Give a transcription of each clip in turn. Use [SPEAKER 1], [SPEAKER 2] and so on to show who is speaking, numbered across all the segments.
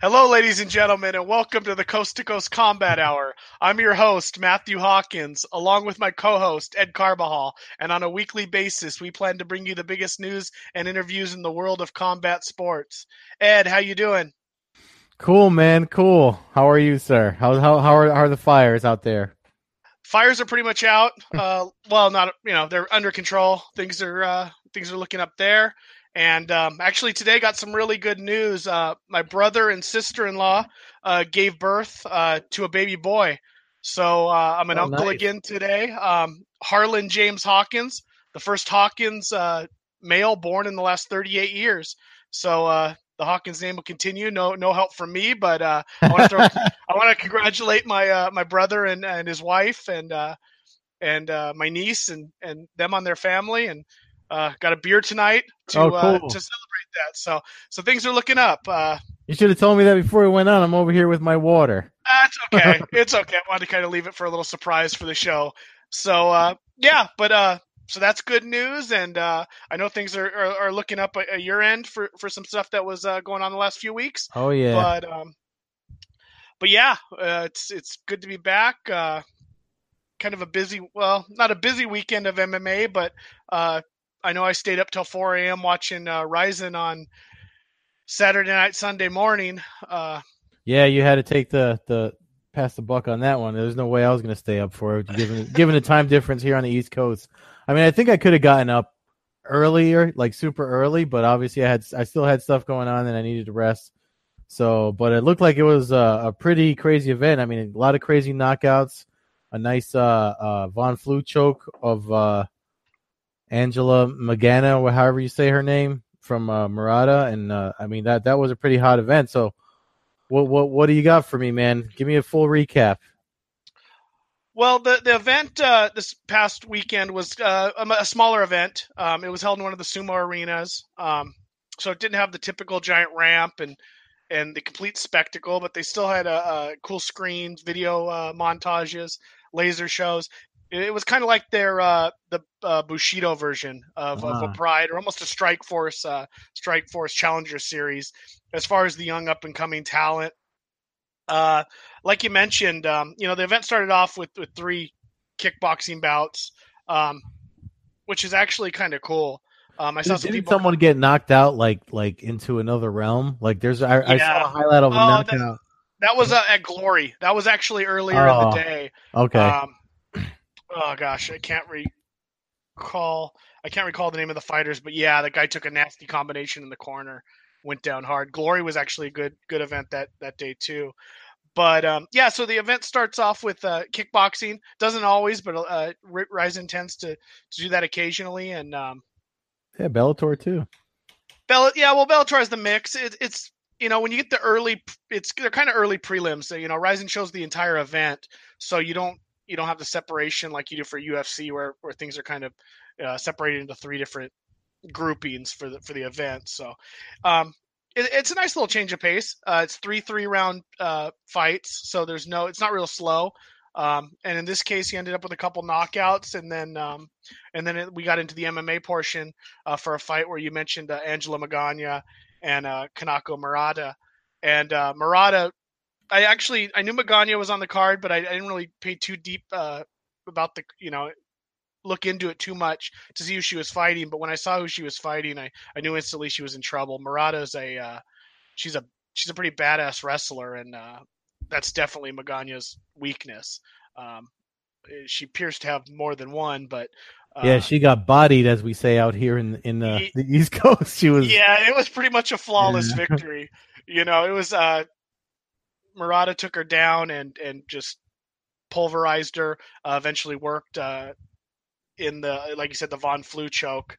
[SPEAKER 1] Hello, ladies and gentlemen, and welcome to the Coast to Coast Combat Hour. I'm your host, Matthew Hawkins, along with my co-host, Ed Carbajal, and on a weekly basis, we plan to bring you the biggest news and interviews in the world of combat sports. Ed, how you doing?
[SPEAKER 2] Cool, man. Cool. How are you, sir? How how how are, how are the fires out there?
[SPEAKER 1] Fires are pretty much out. Uh, well, not you know they're under control. Things are uh, things are looking up there. And um, actually, today got some really good news. Uh, my brother and sister in law uh, gave birth uh, to a baby boy. So uh, I'm an
[SPEAKER 2] Oh,
[SPEAKER 1] uncle
[SPEAKER 2] nice.
[SPEAKER 1] again today. Um, Harlan James Hawkins, the first Hawkins uh, male born in the last 38 years. So uh, the Hawkins name will continue. No, no help from me, but uh, I want to throw, want to congratulate my uh, my brother and, and his wife and uh, and uh, my niece and and them on their family and uh, got a beer tonight to
[SPEAKER 2] Oh,
[SPEAKER 1] uh, to celebrate that. So so things are looking up. Uh,
[SPEAKER 2] You should have told me that before we went on. I'm over here with my water.
[SPEAKER 1] that's okay. it's okay. I wanted to kind of leave it for a little surprise for the show. So uh, yeah, but uh, so that's good news, and uh, I know things are, are, are looking up at your end for, for some stuff that was uh, going on the last few weeks.
[SPEAKER 2] Oh yeah.
[SPEAKER 1] But um, but yeah, uh, it's it's good to be back. Uh, kind of a busy, well, not a busy weekend of MMA, but uh, I know I stayed up till 4 a.m. watching uh, Rizin on Saturday night, Sunday morning. Uh,
[SPEAKER 2] yeah, you had to take the the pass the buck on that one. There's no way I was going to stay up for it, given given the time difference here on the East Coast. I mean, I think I could have gotten up earlier, like super early, but obviously I had I still had stuff going on and I needed to rest. So, but it looked like it was a, a pretty crazy event. I mean, a lot of crazy knockouts, a nice uh, uh, Von Flue choke of uh, Angela Magana, or however you say her name, from uh, Murata, and uh, I mean that that was a pretty hot event. So, what what what do you got for me, man? Give me a full recap.
[SPEAKER 1] Well, the the event uh, this past weekend was uh, a, smaller event. Um, it was held in one of the sumo arenas, um, so it didn't have the typical giant ramp and and the complete spectacle, but they still had a, a cool screens, video uh, montages, laser shows. It, it was kind of like their uh, the uh, Bushido version of, of a. Pride, or almost a Strikeforce uh, Strikeforce Challenger series, as far as the young up and coming talent. Uh, like you mentioned, um, you know, the event started off with, with three kickboxing bouts, um, which is actually kind of cool. Um, I saw some
[SPEAKER 2] didn't
[SPEAKER 1] people.
[SPEAKER 2] someone get knocked out like like into another realm? Like there's I, I saw a highlight of a
[SPEAKER 1] Oh,
[SPEAKER 2] knockout.
[SPEAKER 1] that was uh, at Glory. That was actually earlier in
[SPEAKER 2] Oh,
[SPEAKER 1] the day.
[SPEAKER 2] Okay.
[SPEAKER 1] Um, oh gosh, I can't recall. I can't recall the name of the fighters, but yeah, the guy took a nasty combination in the corner, went down hard. Glory was actually a good good event that that day too. But um, yeah, so the event starts off with uh, kickboxing. Doesn't always, but uh, R- Rizin tends to, to do that occasionally. And um,
[SPEAKER 2] yeah, Bellator too.
[SPEAKER 1] Bell, yeah, well, Bellator is the mix. It, it's you know when you get the early, it's they're kind of early prelims. So, you know, Rizin shows the entire event, so you don't you don't have the separation like you do for UFC, where where things are kind of uh, separated into three different groupings for the for the event. So, um, it, it's a nice little change of pace. Uh, it's three three round uh, fights, so there's no it's not real slow. Um, and in this case, he ended up with a couple knockouts, and then um, and then it, we got into the MMA portion uh, for a fight where you mentioned uh, Angela Magana and uh, Kanako Murata. And uh, Murata, I actually I knew Magana was on the card, but I, I didn't really pay too deep uh, about the you know look into it too much to see who she was fighting. But when I saw who she was fighting, I, I knew instantly she was in trouble. Murata's a uh, she's a she's a pretty badass wrestler, and uh, that's definitely Magana's weakness. Um, she appears to have more than one, but uh,
[SPEAKER 2] yeah, she got bodied, as we say out here in in uh, the East Coast. She was.
[SPEAKER 1] yeah, it was pretty much a flawless
[SPEAKER 2] Yeah.
[SPEAKER 1] victory. You know, it was uh Murata took her down and and just pulverized her. Uh, eventually worked uh, in the like you said the Von Flue choke.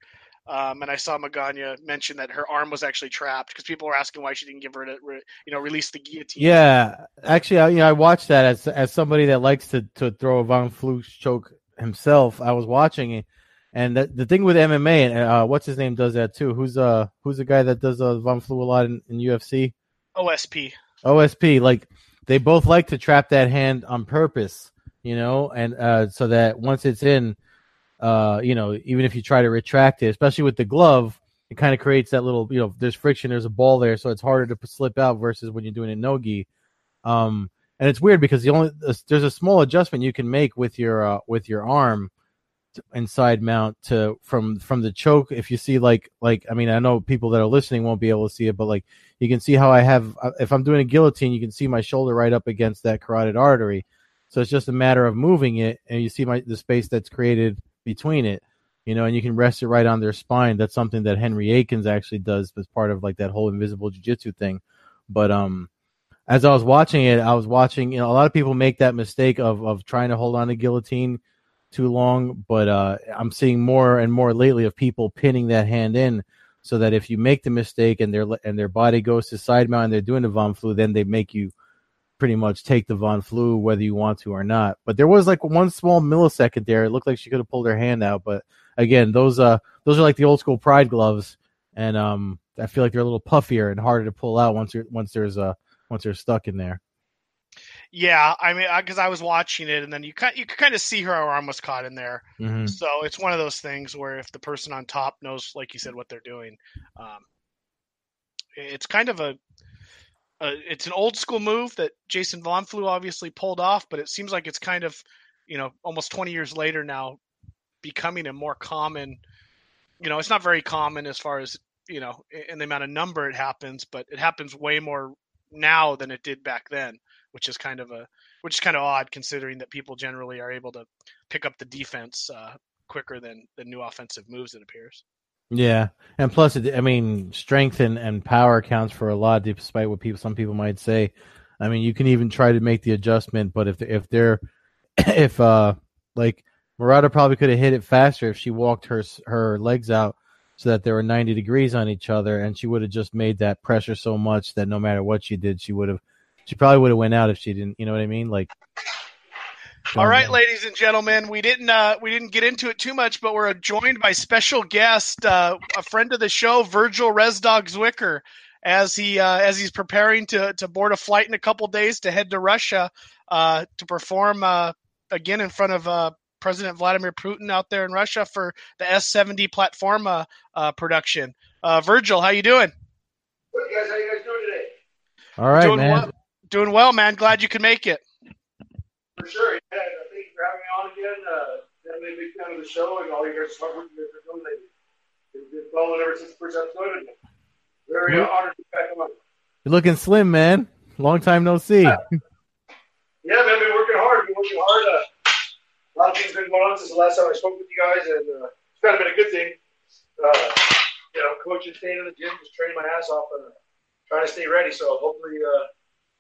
[SPEAKER 1] Um, and I saw Magana mention that her arm was actually trapped because people were asking why she didn't give her to, re, you know, release the guillotine.
[SPEAKER 2] Yeah, actually, I, you know, I watched that as as somebody that likes to to throw a von Flue choke himself. I was watching it, and the, the thing with MMA, and uh, what's his name does that too. Who's uh who's the guy that does uh, von Flue a lot in, in UFC?
[SPEAKER 1] OSP.
[SPEAKER 2] OSP. Like they both like to trap that hand on purpose, you know, and uh, so that once it's in, uh, you know, even if you try to retract it, especially with the glove, it kind of creates that little, you know, there's friction, there's a ball there, so it's harder to slip out versus when you're doing a no gi. Um, and it's weird because the only there's a small adjustment you can make with your uh, with your arm inside mount to from from the choke. If you see like like I mean I know people that are listening won't be able to see it, but like you can see how I have uh, if I'm doing a guillotine, you can see my shoulder right up against that carotid artery. So it's just a matter of moving it, and you see my the space that's created between it, you know, and you can rest it right on their spine. That's something that Henry Akins actually does as part of like that whole invisible jiu-jitsu thing. But um, as I was watching it, I was watching. You know, a lot of people make that mistake of of trying to hold on to guillotine too long, but uh, I'm seeing more and more lately of people pinning that hand in so that if you make the mistake and their and their body goes to side mount and they're doing the von Flue, then they make you pretty much take the von Flue whether you want to or not. But there was like one small millisecond there. It looked like she could have pulled her hand out, but again, those uh those are like the old school pride gloves, and um I feel like they're a little puffier and harder to pull out once you're once there's a uh, once they're stuck in there.
[SPEAKER 1] Yeah, I mean, because I, I, was watching it, and then you you could kind of see her arm was caught in there. Mm-hmm. So it's one of those things where if the person on top knows, like you said, what they're doing, um, it's kind of a, a, it's an old school move that Jason von Flue obviously pulled off, but it seems like it's kind of, you know, almost 20 years later now, becoming a more common. You know, it's not very common as far as you know in the amount of number it happens, but it happens way more now than it did back then which is kind of a which is kind of odd considering that people generally are able to pick up the defense uh, quicker than the new offensive moves. It appears.
[SPEAKER 2] Yeah, and plus, it, I mean, strength and, and power counts for a lot, despite what people some people might say. I mean, you can even try to make the adjustment, but if if they're if uh like Murata probably could have hit it faster if she walked her her legs out so that they were 90 degrees on each other, and she would have just made that pressure so much that no matter what she did, she would have she probably would have went out if she didn't. You know what I mean? Like.
[SPEAKER 1] All right, ladies and gentlemen, we didn't uh, we didn't get into it too much, but we're joined by special guest, uh, a friend of the show, Virgil Resdog Zwicker, as he uh, as he's preparing to to board a flight in a couple days to head to Russia uh, to perform uh, again in front of uh, President Vladimir Putin out there in Russia for the S seventy Platforma production. Virgil, how you doing?
[SPEAKER 3] Good guys, how you guys doing today?
[SPEAKER 2] All right, doing man.
[SPEAKER 1] Well. Doing well, man. Glad you could make it.
[SPEAKER 3] For sure. Yeah, thank you for having me on again. Uh, definitely a big fan of the show and all you guys' hard work you guys are doing. They've been following ever since the first episode. And very honored to be back on.
[SPEAKER 2] You're looking slim, man. Long time no see.
[SPEAKER 3] Yeah, yeah man. Been working hard. Been working hard. Uh, a lot of things been going on since the last time I spoke with you guys, and uh, it's kind of been a good thing. Uh, you know, coaching, staying in the gym, just training my ass off, and uh, trying to stay ready. So hopefully, uh,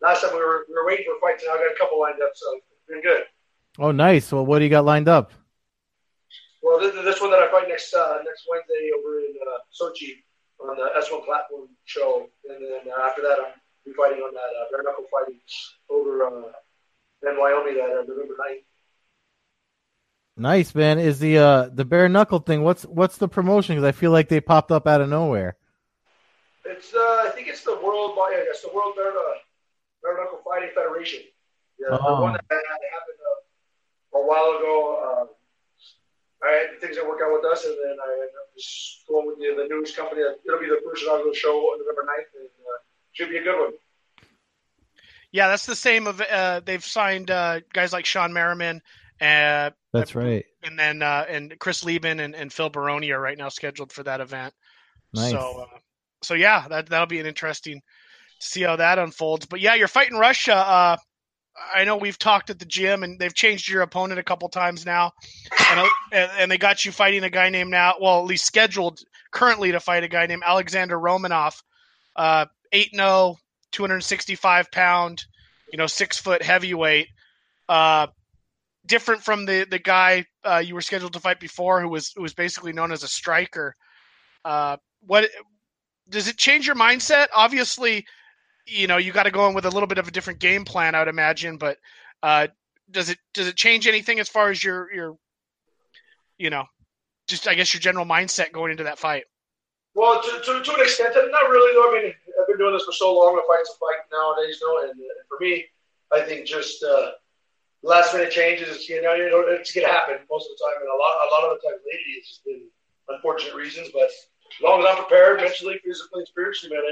[SPEAKER 3] last time we were we were waiting for fights, now I got a couple lined up, so it's been good.
[SPEAKER 2] Oh, nice. Well, what do you got lined up?
[SPEAKER 3] Well, this, this one that I fight next uh, next Wednesday over in uh, Sochi on the S1 platform show, and then uh, after that, I'm be fighting on that uh, bare knuckle fighting over uh, in Wyoming that uh, November 9th.
[SPEAKER 2] Nice man. Is the uh the bare knuckle thing? What's what's the promotion? Because I feel like they popped up out of nowhere.
[SPEAKER 3] It's uh I think it's the world. I guess the world bare, uh, Bare Knuckle Fighting Federation. Yeah, oh. the one that happened uh, a while ago. Uh, I had things that work out with us, and then I ended up just going with the, the news company. It'll be the first inaugural show on November 9th, and uh, should be a good one.
[SPEAKER 1] Yeah, that's the same. Of uh, they've signed uh, guys like Shawne Merriman. Uh,
[SPEAKER 2] that's right.
[SPEAKER 1] And then uh, and Chris Leben and, and Phil Baroni are right now scheduled for that event. Nice. So, uh, so yeah, that that'll be an interesting see how that unfolds. But yeah, you're fighting Russia. I know we've talked at the gym, and they've changed your opponent a couple times now, and, and they got you fighting a guy named now, well, at least scheduled currently to fight a guy named Alexander Romanov, uh, eight uh, 0 265 pound, you know, six foot heavyweight. Uh, different from the the guy uh, you were scheduled to fight before, who was who was basically known as a striker. Uh, what does it change your mindset? Obviously, you know you got to go in with a little bit of a different game plan, I would imagine. But uh, does it does it change anything as far as your your you know just I guess your general mindset going into that fight?
[SPEAKER 3] Well, to, to, to an extent, not really. Though. I mean, I've been doing this for so long. A fight's a fight nowadays, you know. And, for me, I think just uh, last minute changes. You know, you know, it's gonna happen most of the time, and a lot, a lot of the time lately, it's just been unfortunate reasons. But as long as I'm prepared mentally, physically, and spiritually, man,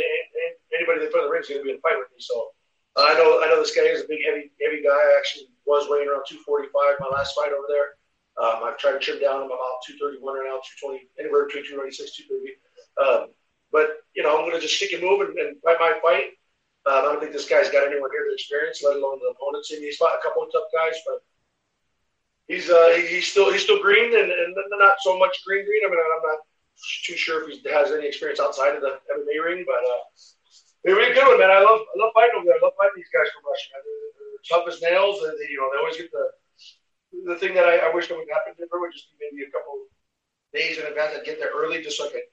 [SPEAKER 3] anybody that put in the ring is gonna be in a fight with me. So I know, I know this guy is a big, heavy, heavy guy. I actually was weighing around 245 my last fight over there. Um, I've tried to trim down. I'm about 231 right now, 220, anywhere between 296, 230. Um, but you know, I'm going to just stick and move and, and fight my fight. Um, I don't think this guy's got anyone here to experience, let alone the opponents. And he's fought a couple of tough guys, but he's uh, he's still he's still green and, and not so much green green. I mean, I'm not too sure if he has any experience outside of the MMA ring, but uh, they're really good one, man. I love I love fighting over there. I love fighting these guys from Russia. Man. They're, they're tough as nails. They, you know, they always get the the thing that I, I wish that would happen different would just be maybe a couple days in advance. I'd get there early just so I could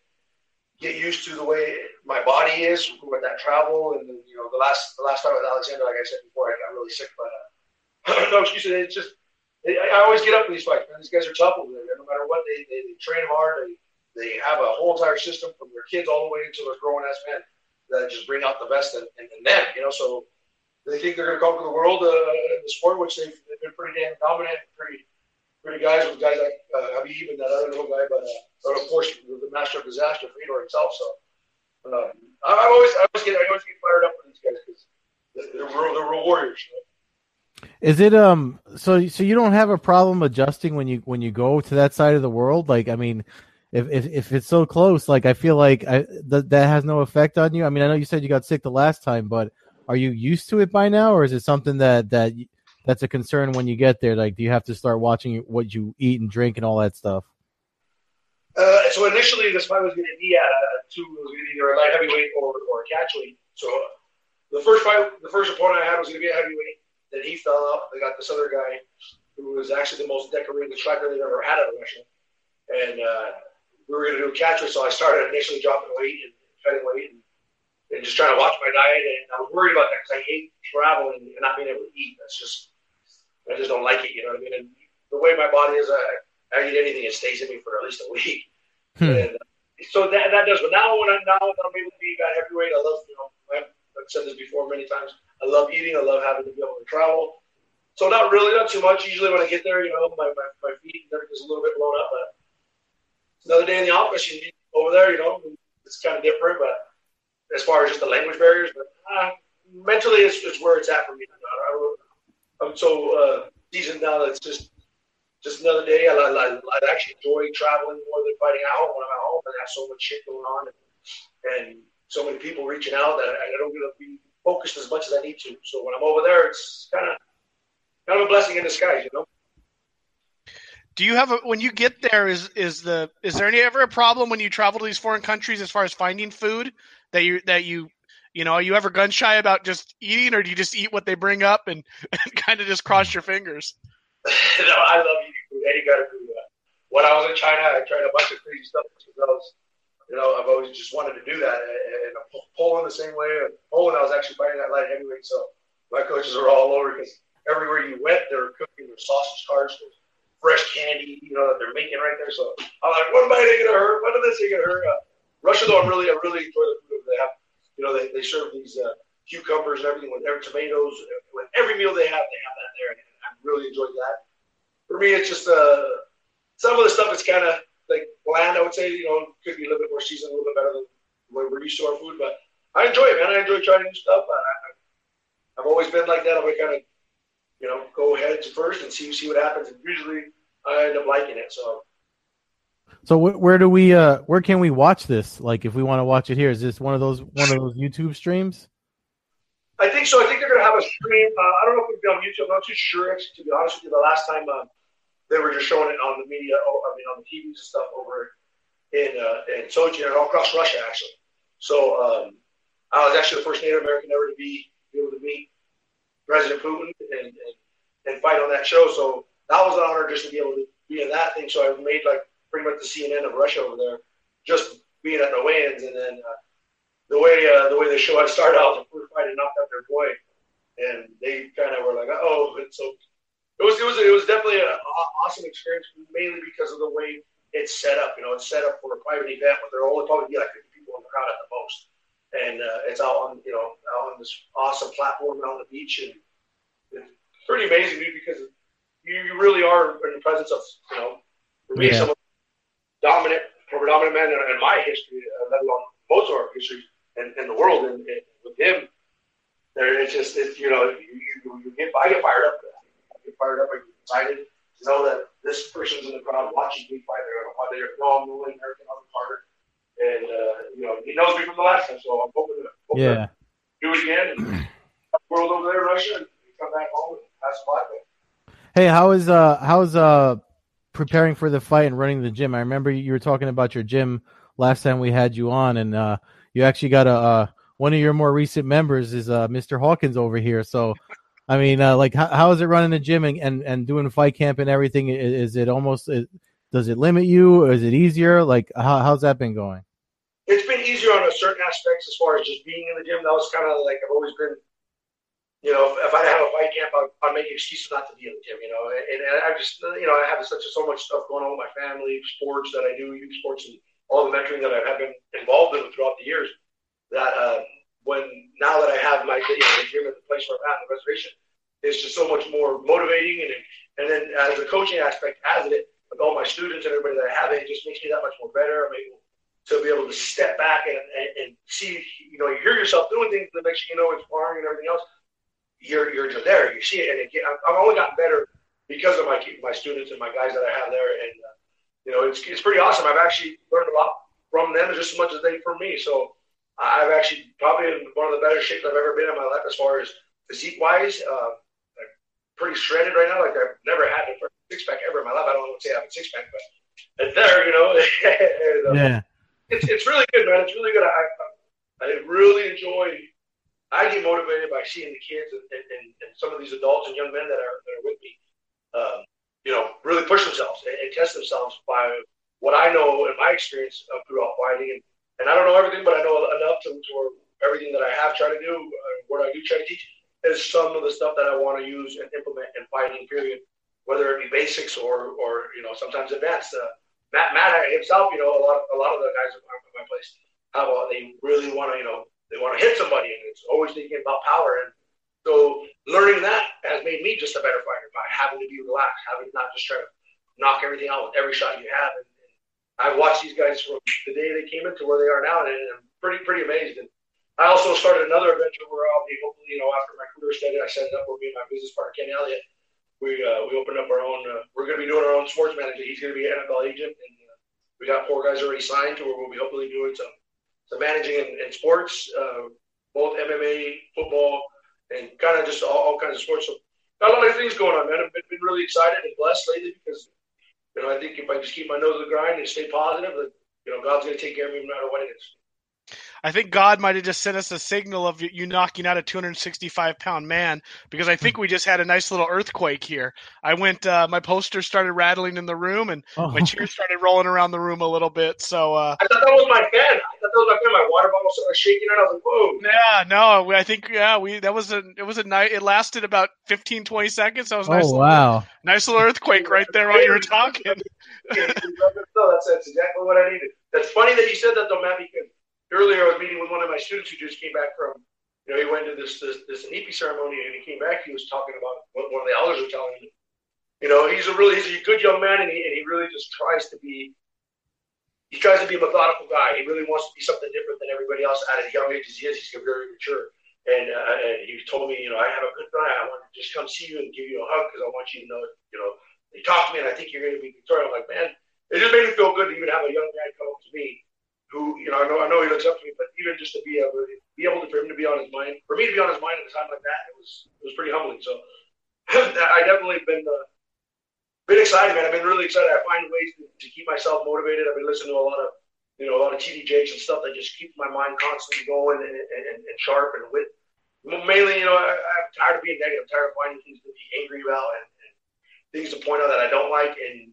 [SPEAKER 3] get used to the way my body is with that travel. And you know, the last the last time with Alexander, like I said before, I got really sick. But uh, no. It's just I, I always get up for these fights. Man, these guys are tough over there. No matter what, they, they, they train hard. They they have a whole entire system from their kids all the way until they're growing ass men that just bring out the best in, in, in them. You know, so they think they're going to conquer the world uh, in the sport, which they've, they've been pretty damn dominant, pretty pretty guys with guys like uh, Khabib and that other little guy, but uh, of course the master of disaster, Fedor himself. So um, I, I always I always get I always get fired up for these guys because they're, they're, they're real warriors. You know?
[SPEAKER 2] Is it um so so you don't have a problem adjusting when you when you go to that side of the world? Like I mean, if if, if it's so close, like I feel like I, th- that has no effect on you. I mean, I know you said you got sick the last time, but are you used to it by now, or is it something that that that's a concern when you get there? Like, do you have to start watching what you eat and drink and all that stuff?
[SPEAKER 3] Uh, so initially, this fight was going to be at a two, was going to be either a light heavyweight or, or a catchweight. So the first fight, the first opponent I had was going to be a heavyweight. Then he fell out. They got this other guy who was actually the most decorated striker they've ever had at Russia. And uh, we were going to do a catchweight, so I started initially dropping weight and cutting weight and, and just trying to watch my diet. And I was worried about that because I hate traveling and not being able to eat. That's just I just don't like it. You know what I mean? And the way my body is, I, I eat anything, it stays in me for at least a week. Hmm. And uh, so that that does. But now when I'm now when I'm able to be at heavyweight, I love you know I've, I've said this before many times. I love eating. I love having to be able to travel. So not really, not too much. Usually when I get there, you know, my, my, my feet and everything's a little bit blown up. But another day in the office, you over there, you know, it's kind of different. But as far as just the language barriers, but uh, mentally, it's, it's where it's at for me. I, I'm so uh, seasoned now that it's just just another day. I, I, I actually enjoy traveling more than fighting home when I'm at home and have so much shit going on and, and so many people reaching out that I, I don't get to be focused as much as I need to. So when I'm over there, it's kind of kind of a blessing in disguise, you know.
[SPEAKER 1] Do you have a when you get there is is the is there any ever a problem when you travel to these foreign countries as far as finding food that you that you you know, are you ever gun shy about just eating, or do you just eat what they bring up and, and kind of just cross your fingers?
[SPEAKER 3] no, I love eating food. Any kind of food. When I was in China, I tried a bunch of crazy stuff because I was, you know, I've always just wanted to do that. And Poland the same way. Poland, I was actually fighting that light heavyweight, so my coaches are all over because everywhere you went, they were cooking their sausage cards, fresh candy, you know, that they're making right there. So I'm like, what bite ain't gonna hurt? What of this gonna hurt? Uh, Russia, though, I'm really, I really enjoy the food they have you know, they, they serve these uh, cucumbers and everything with every tomatoes. With every meal they have, they have that there. And I really enjoyed that. For me, it's just uh, some of the stuff is kind of like bland, I would say. You know, could be a little bit more seasoned, a little bit better than the way we're used to our food. But I enjoy it, man. I enjoy trying new stuff. I, I, I've always been like that. I'm kind of, you know, go ahead first and see see what happens. And usually I end up liking it. So
[SPEAKER 2] so wh- where do we uh where can we watch this? Like if we want to watch it here, is this one of those one of those YouTube streams?
[SPEAKER 3] I think so. I think they're gonna have a stream. Uh, I don't know if it'll be on YouTube. I'm not too sure. To be honest with you, the last time uh, they were just showing it on the media, oh, I mean on the TVs and stuff over in uh, in Sochi and all across Russia actually. So um, I was actually the first Native American ever to be, be able to meet President Putin and, and and fight on that show. So that was an honor just to be able to be in that thing. So I made like pretty much the CNN of Russia over there, just being at the weigh-ins, and then uh, the way uh, the way the show had started out, the first fight had knocked out their boy, and they kind of were like, oh, and so it was it was it was definitely an awesome experience, mainly because of the way it's set up. You know, it's set up for a private event, but there will only probably be like 50 people in the crowd at the most, and uh, it's out on you know out on this awesome platform out on the beach, and it's pretty amazing, dude, because presence of you know for me, yeah. some dominant, predominant man in, in my history, uh, let alone most of our history in, in the world, and, and with him, there it's just it's, you know you, you, you get I get fired up. I get fired up. I get excited to know that this person's in the crowd watching me fight. They're gonna they're know I'm willing everything on the harder, and uh, you know he knows me from the last time, so I'm hoping to, hoping yeah. to do it again. world over there, Russia, and come back home and pass by.
[SPEAKER 2] Hey, how is uh how's uh preparing for the fight and running the gym? I remember you were talking about your gym last time we had you on, and uh, you actually got a uh, one of your more recent members is uh, Mr. Hawkins over here. So, I mean, uh, like, how, how is it running the gym and, and, and doing fight camp and everything? Is, is it almost does it limit you? Is it easier? Like, how, how's that been going?
[SPEAKER 3] It's been easier on a certain aspects as far as just being in the gym. That was kind of like I've always been you know, if I have a fight camp, I'll, I'll make excuses not to be in the gym, you know. And, and I just, you know, I have such so much stuff going on with my family, sports that I do, youth sports, and all the mentoring that I have been involved in throughout the years. That uh, when now that I have my you know, the gym at the place where I'm at, the reservation, it's just so much more motivating. And and then as a coaching aspect, as it with all my students and everybody that I have, it just makes me that much more better. I'm able to be able to step back and, and, and see, you know, you hear yourself doing things that makes you know, inspiring and everything else you're you're just there. You see it, and it, I've only gotten better because of my my students and my guys that I have there, and uh, you know it's it's pretty awesome. I've actually learned a lot from them just as much as they from me. So I've actually probably in one of the better shapes I've ever been in my life as far as physique wise. Uh, I'm pretty shredded right now. Like I've never had a six pack ever in my life. I don't want to say I have a six pack, but it's there, you know. and, uh, yeah. It's, it's really good, man. It's really good. I, I, I really enjoy I get motivated by seeing the kids and, and, and, some of these adults and young men that are, that are with me, um, you know, really push themselves and, and, test themselves by what I know in my experience of throughout fighting. And, and I don't know everything, but I know enough to, to everything that I have tried to do, uh, what I do try to teach, is some of the stuff that I want to use and implement in fighting, period. Whether it be basics or, or you know, sometimes advanced. Uh, Matt, Matt himself, you know, a lot, a lot of the guys at my, my place, how they really want to, you know, they want to hit somebody, and it's always thinking about power. And so learning that has made me just a better fighter by having to be relaxed, having not just try to knock everything out with every shot you have. And, and I've watched these guys from the day they came into where they are now, and I'm pretty pretty amazed. And I also started another adventure where I'll be hopefully, you know, after my career started, I set it up with me and my business partner Ken Elliott. We uh, we opened up our own. Uh, we're going to be doing our own sports manager. He's going to be an NFL agent, and uh, we got four guys already signed to where we'll be hopefully doing some so managing in, in sports, uh, both MMA, football, and kind of just all, all, kinds of sports. So got a lot of things going on, man. I've been, been really excited and blessed lately because, you know, I think if I just keep my nose to the grind and stay positive, that, you know, God's going to take care of me no matter what it is.
[SPEAKER 1] I think God might have just sent us a signal of you knocking out a 265 pound man because I think we just had a nice little earthquake here. I went, uh, my poster started rattling in the room and oh. my chair started rolling around the room a little bit. So uh,
[SPEAKER 3] I thought that was my fan. I thought that was my fan. My water bottle started shaking and I was like, whoa.
[SPEAKER 1] Yeah, no, I think yeah, we that was a it was a night. It lasted about 15, 20 seconds. That was nice.
[SPEAKER 2] Oh wow,
[SPEAKER 1] nice little earthquake right there while you were talking.
[SPEAKER 3] no, that's, that's exactly what I needed. That's funny that you said that though, Matt, because earlier I was meeting with one of my students who just came back from, you know, he went to this this, this Inipi ceremony and he came back. He was talking about what one of the elders were telling him. You know, he's a really he's a good young man and he, and he really just tries to be. He tries to be a methodical guy. He really wants to be something different than everybody else at a young age as he is. He's very mature. And, uh, and he told me, you know, I have a good guy. I want to just come see you and give you a hug because I want you to know, you know, he talked to me and I think you're going to be victorious. I'm like, man, it just made me feel good to even have a young man come up to me who you know I know I know he looks up to me, but even just to be able to be able to, for him to be on his mind, for me to be on his mind at a time like that, it was it was pretty humbling. So I definitely been uh, been excited, man. I've been really excited. I find ways to, to, keep myself motivated. I've been listening to a lot of you know a lot of TD Jakes and stuff that just keeps my mind constantly going and, and, and sharp and with mainly you know I, am tired of being negative. I'm tired of finding things to be angry about and, and things to point out that I don't like and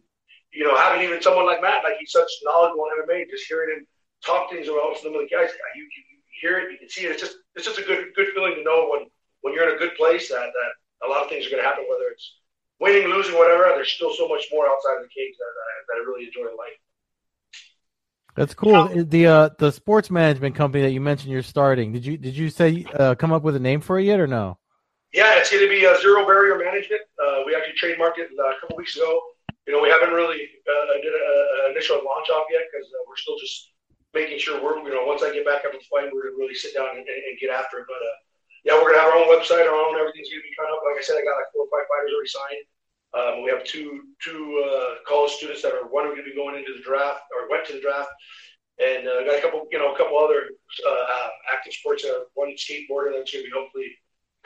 [SPEAKER 3] you know, having even someone like Matt, like he's such knowledgeable in MMA, just hearing him talk things around some of the guys. You, you, you hear it, you can see it. It's just it's just a good good feeling to know when when you're in a good place that that a lot of things are going to happen, whether it's winning, losing, whatever. There's still so much more outside of the cage that, that, I, that I really enjoy in life.
[SPEAKER 2] That's cool. The uh, the sports management company that you mentioned you're starting. Did you did you say uh, come up with a name for it yet or no?
[SPEAKER 3] Yeah, it's going to be uh, Zero Barrier Management. Uh, we actually trademarked it uh, a couple weeks ago. you know, we haven't really uh, did an initial launch off yet because uh, we're still just making sure we're, you know, once I get back up and fighting, we're gonna really sit down and, and, get after it. But uh, yeah, we're gonna have our own website, our own everything's gonna be coming up. Like I said, I got like four or five fighters already signed. Um, we have two two uh, college students that are one going to be going into the draft or went to the draft, and uh, got a couple you know a couple other uh, uh active sports. Uh, one skateboarder that's going to be hopefully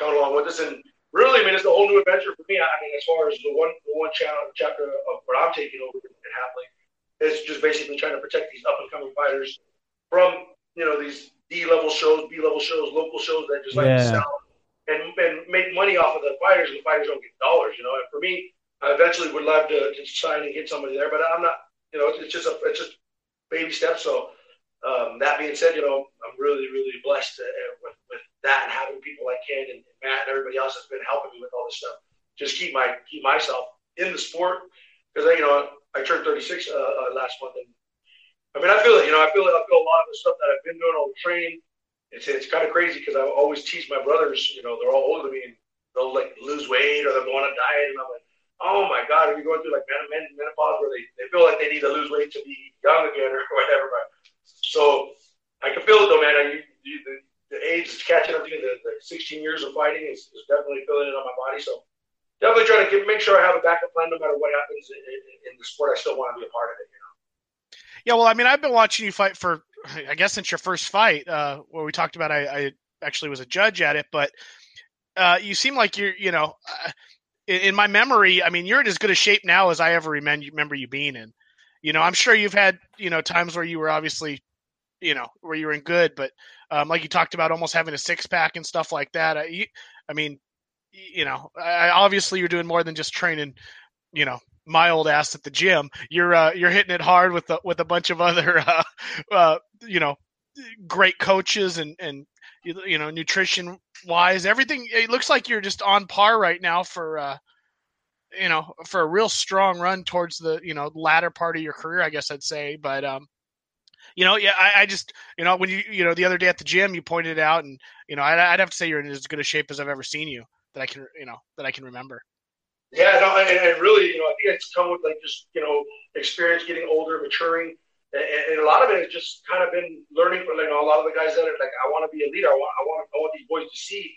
[SPEAKER 3] coming along with us. And really, I mean, it's a whole new adventure for me. I mean, as far as the one the one chapter of what I'm taking over at Halfling is just basically trying to protect these up and coming fighters from you know these D level shows, B level shows, local shows that just like yeah. to sell and, and make money off of the fighters, and the fighters don't get dollars. You know, and for me, I eventually would love to, to sign and get somebody there, but I'm not. You know, it's just a it's just baby steps. So um, that being said, you know, I'm really really blessed uh, with with that and having people like Ken and, and Matt and everybody else that's been helping me with all this stuff. Just keep my keep myself in the sport because you know I turned 36 uh, uh, last month and I mean I feel it. You know, I feel it. I feel a lot of the stuff that I've been doing, all the training it's it's kind of crazy because I always tease my brothers. You know, they're all older than me, and they'll like lose weight or they'll go on a diet, and I'm like, oh my god, are you going through like men- menopause where they, they feel like they need to lose weight to be young again or whatever? But so I can feel it though, man. I, you, you, the, the age is catching up to me. The, the 16 years of fighting is, is definitely feeling it on my body. So definitely trying to get, make sure I have a backup plan no matter what happens in, in, in the sport. I still want to be a part of it. You know.
[SPEAKER 1] Yeah, well, I mean, I've been watching you fight for I guess since your first fight, uh, where we talked about, I, I, actually was a judge at it, but uh, you seem like you're, you know, uh, in, in, my memory, I mean, you're in as good a shape now as I ever remember, you being in. You know, I'm sure you've had, you know, times where you were obviously, you know, where you were in good, but um, like you talked about, almost having a six pack and stuff like that. I, I mean, you know, obviously you're doing more than just training, you know, my old ass at the gym. You're uh, you're hitting it hard with a, with a bunch of other uh, uh, you know great coaches and and you know nutrition wise everything. It looks like you're just on par right now for uh, you know for a real strong run towards the you know latter part of your career. I guess I'd say, but um, you know, yeah, I, I, just, you know, when you, you know, the other day at the gym, you pointed it out, and you know, I'd, I'd, have to say you're in as good a shape as I've ever seen you that I can, you know, that I can remember.
[SPEAKER 3] Yeah, no, and, and really, you know, I think it's come with like just you know experience, getting older, maturing, and, and, a lot of it has just kind of been learning from you know a lot of the guys that are like, I want to be a leader. I want, I want, I want these boys to see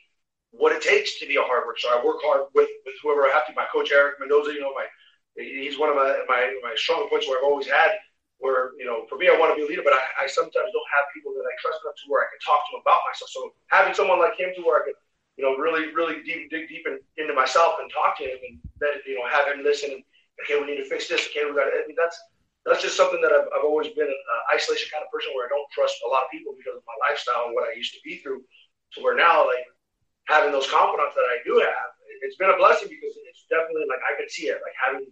[SPEAKER 3] what it takes to be a hard worker. So I work hard with, with whoever I have to. My coach Eric Mendoza, you know, my he's one of my my, my strong points where I've always had. Where you know, for me, I want to be a leader, but I, I sometimes don't have people that I trust enough to where I can talk to them about myself. So having someone like him to where I can you know, really, really deep, dig deep in, into myself and talk to him and let, you know, have him listen. Okay, we need to fix this. Okay, we got to, I mean, that's, that's just something that I've, I've always been an uh, isolation kind of person where I don't trust a lot of people because of my lifestyle and what I used to be through. So where now, like, having those confidants that I do have, it's been a blessing because it's definitely like I could see it, like having,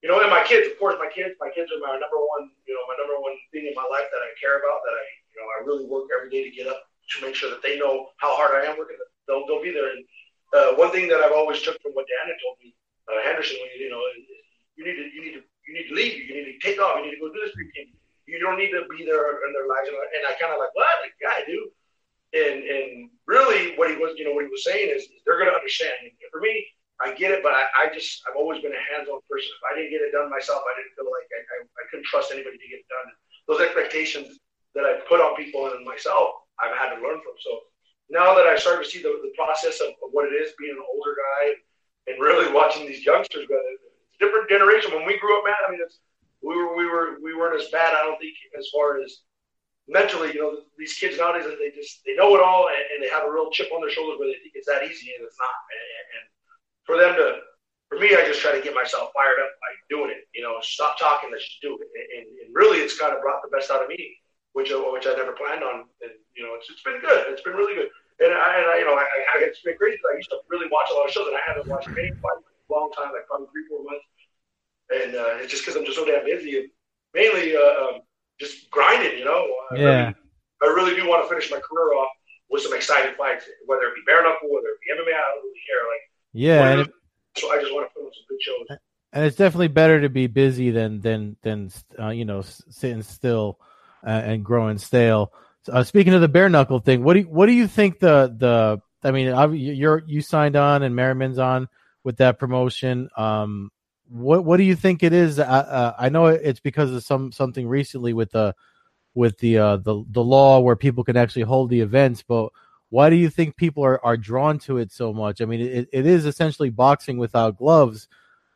[SPEAKER 3] you know, and my kids, of course, my kids, my kids are my number one, you know, my number one thing in my life that I care about, that I, you know, I really work every day to get up to make sure that they know how hard I am working, they'll, they'll be there. And uh, one thing that I've always took from what Dan had told me, uh, Henderson, when you, you know, you need to you need to you need to leave. You need to take off. You need to go do this. You don't need to be there in their lives. And I kind of like, what? Like, yeah, I do. And and really, what he was, you know, what he was saying is, they're going to understand. And for me, I get it, but I, I just I've always been a hands-on person. If I didn't get it done myself, I didn't feel like I, I, I couldn't trust anybody to get it done. Those expectations that I put on people and myself, I've had to learn from. So now that I start to see the process of, of, what it is being an older guy and really watching these youngsters, a different generation. When we grew up, man, I mean, it's, we were we were we weren't as bad. I don't think as far as mentally, you know, these kids nowadays they just they know it all and, and they have a real chip on their shoulders where they think it's that easy and it's not. And, and for them to, for me, I just try to get myself fired up by doing it. You know, stop talking, let's just do it. And, and really, it's kind of brought the best out of me, which which I never planned on. And you know, it's, it's been good. It's been really good. And I, and I you know, I, I, it's been crazy. I used to really watch a lot of shows, and I haven't watched any fight a long time, like probably three, four months. And uh, it's just because I'm just so damn busy, and mainly uh, um, just grinding. You know.
[SPEAKER 2] I yeah.
[SPEAKER 3] Really, I really do want to finish my career off with some exciting fights, whether it be bare knuckle, whether it be MMA. I don't really care. Like.
[SPEAKER 2] Yeah. It,
[SPEAKER 3] so I just want to put on some good shows.
[SPEAKER 2] And it's definitely better to be busy than than than uh, you know sitting still uh, and growing stale. Uh, speaking of the bare knuckle thing, what do you, what do you think the the I mean, you're you signed on and Merriman's on with that promotion. Um, what what do you think it is? Uh, uh, I know it's because of some something recently with the with the uh, the the law where people can actually hold the events, but why do you think people are, are drawn to it so much? I mean, it, it is essentially boxing without gloves,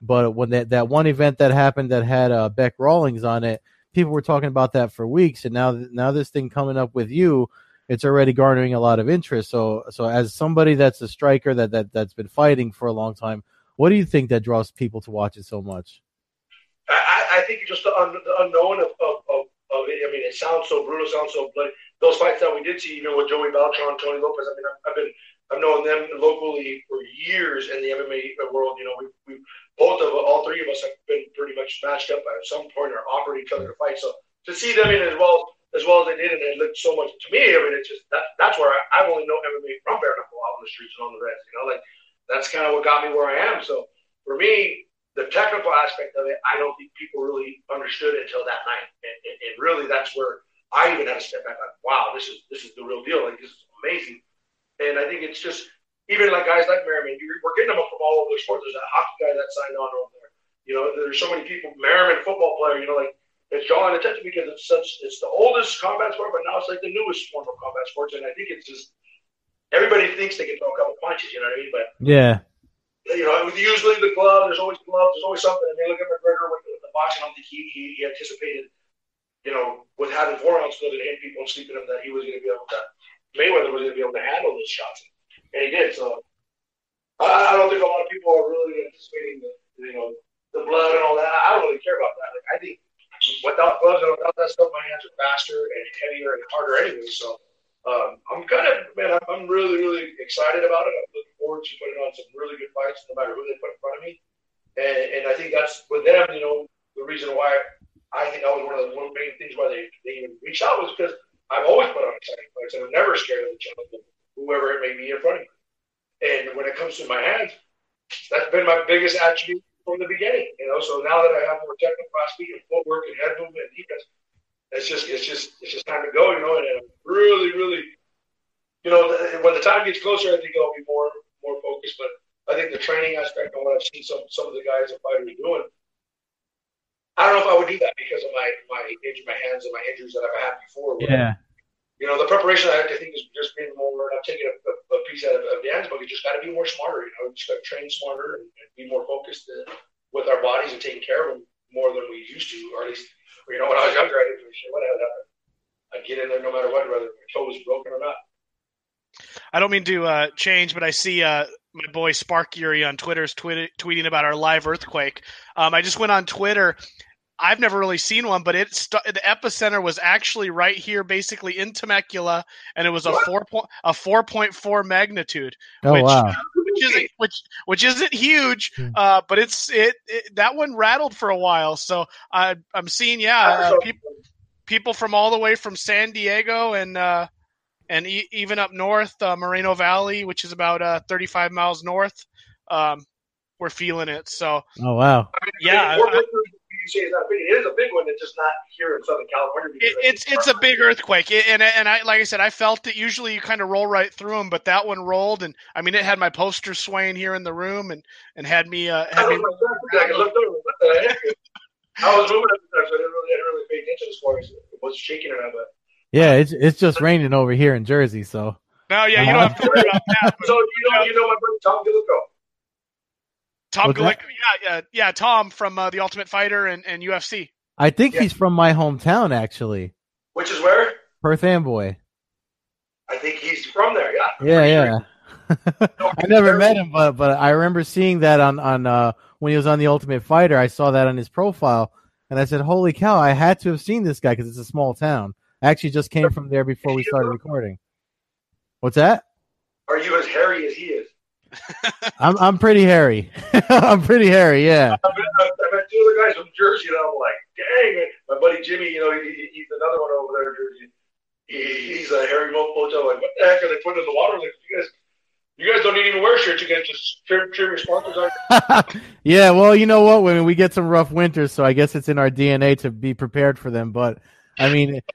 [SPEAKER 2] but when that, that one event that happened that had uh, Bec Rawlings on it, people were talking about that for weeks, and now now this thing coming up with you, it's already garnering a lot of interest. So so as somebody that's a striker that that that's been fighting for a long time, what do you think that draws people to watch it so much?
[SPEAKER 3] I, I think just the, un, the unknown of, of, of, of, it. I mean, it sounds so brutal, sounds so bloody. Those fights that we did see, even with Joey Beltran, Tony Lopez. I mean, I've, I've been I've known them locally for years in the MMA world. You know, we, we both of all three of us have been pretty much matched up at some point or offered each other to fight. So to see them in as well as well as they did, and it looked so much to me. I mean, it's just that that's where I, I've only known MMA from bare knuckle out on the streets and on the reds. You know, like that's kind of what got me where I am. So for me, the technical aspect of it, I don't think people really understood until that night, and, and, and really that's where I even had to step back. Like, wow, this is this is the real deal. Like this is amazing. And I think it's just even like guys like Merriman, we're getting them up from all over the sport. There's a hockey guy that signed on over there. You know, there's so many people. Merriman, football player. You know, like it's drawing attention because it's such. It's the oldest combat sport, but now it's like the newest form of combat sports. And I think it's just everybody thinks they can throw a couple punches. You know what I mean? But
[SPEAKER 2] yeah.
[SPEAKER 3] You know, with usually the glove, there's always gloves, there's always something. I mean, look at McGregor with the, boxing. I don't think he, he, he anticipated, you know, with having four ounce gloves and hitting people and sleeping them that he was going to be able to Mayweather was going to be able to handle those shots, and he did. So I, I don't think a lot of people are really anticipating the you know the blood and all that. I don't really care about that. Like I think without gloves and without that stuff, my hands are faster and heavier and harder anyway. So um, I'm kind of man, I'm, I'm really really excited about it. I'm looking forward to putting on some really good fights, no matter who they put in front of me. And, and I think that's with them, you know, the reason why I think that was one of the one main things why they, they even reached out was because I've always put on exciting fights, and I'm never scared of the challenge, whoever it may be in front of me. And when it comes to my hands, that's been my biggest attribute from the beginning. You know, so now that I have more technical speed and footwork and head movement and defense, it's just it's just it's just time to go. You know, and I'm really really, you know, when the time gets closer, I think I'll be more more focused. But I think the training aspect and what I've seen some some of the guys and fighters doing I don't know if I would do that because of my my injury, my hands and my injuries that I've had before.
[SPEAKER 2] Yeah.
[SPEAKER 3] You know, the preparation I, think is just being more. I'm taking a, a, a piece out of, of Dan's book. You just got to be more smarter. You know, you just got to train smarter and, and be more focused uh, with our bodies and taking care of them more than we used to, or at least, you know, when I was younger, I didn't what I'd get in there no matter what, whether my toe was broken or not.
[SPEAKER 1] I don't mean to uh, change, but I see uh, my boy Spark Yuri on Twitter is tweet- tweeting about our live earthquake. Um, I just went on Twitter I've never really seen one, but it st- the epicenter was actually right here, basically in Temecula, and it was a four point a four point four magnitude.
[SPEAKER 2] Oh
[SPEAKER 1] which,
[SPEAKER 2] wow!
[SPEAKER 1] Which isn't which which isn't huge, hmm. uh, but it's it, it, that one rattled for a while. So I I'm seeing yeah uh, people people from all the way from San Diego and uh, and e- even up north uh, Moreno Valley, which is about uh, 35 miles north. Um, we're feeling it. So
[SPEAKER 2] oh wow,
[SPEAKER 1] yeah.
[SPEAKER 3] I, say it's not big. It is a big one. It's just not here in Southern California.
[SPEAKER 1] It, it's it's a big earthquake, it, and and I like I said, I felt it. Usually, you kind of roll right through them, but that one rolled, and I mean, it had my poster swaying here in the room, and and had me. Uh, had
[SPEAKER 3] I, me... I looked over. What the heck? I was moving up there, so I didn't really, I didn't really pay attention as far as it was shaking or not. But
[SPEAKER 2] yeah, it's it's just raining over here in Jersey, so.
[SPEAKER 1] No, yeah, you don't have to worry about that.
[SPEAKER 3] so you know, you know my buddy Tom Gallicchio.
[SPEAKER 1] Tom Galick, yeah, yeah, yeah, Tom from uh, the Ultimate Fighter and, and UFC.
[SPEAKER 2] I think yeah. he's from my hometown, actually.
[SPEAKER 3] Which is where?
[SPEAKER 2] Perth Amboy.
[SPEAKER 3] I think he's from there. Yeah.
[SPEAKER 2] Yeah, yeah. I never met him, but but I remember seeing that on on uh, when he was on the Ultimate Fighter. I saw that on his profile, and I said, "Holy cow! I had to have seen this guy because it's a small town." I actually just came from there before we started recording. What's that?
[SPEAKER 3] Are you as hairy as he is?
[SPEAKER 2] I'm I'm pretty hairy. I'm pretty hairy. Yeah.
[SPEAKER 3] I met, I met two other guys from Jersey, and I'm like, dang it. My buddy Jimmy, you know, he, he's another one over there in Jersey. He, he's a hairy mojo. Like, what the heck are they putting in the water? Like, you guys, you guys don't even wear shirts. You guys just trim, trim your sponsors on.
[SPEAKER 2] yeah. Well, you know what? When we get some rough winters, so I guess it's in our DNA to be prepared for them. But I mean.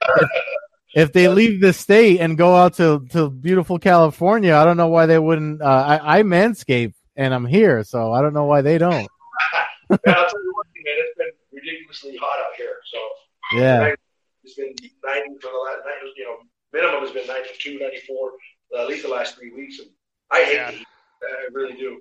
[SPEAKER 2] If, if they leave the state and go out to, to beautiful California, I don't know why they wouldn't. Uh, I, I manscape and I'm here, so I don't know why they don't.
[SPEAKER 3] yeah, I'll tell you one thing, man. It's been ridiculously hot out here. So
[SPEAKER 2] yeah,
[SPEAKER 3] it's been 90 for the last, you know, minimum has been 92, 94, uh, at least the last three weeks. And I hate yeah. the heat. I really do.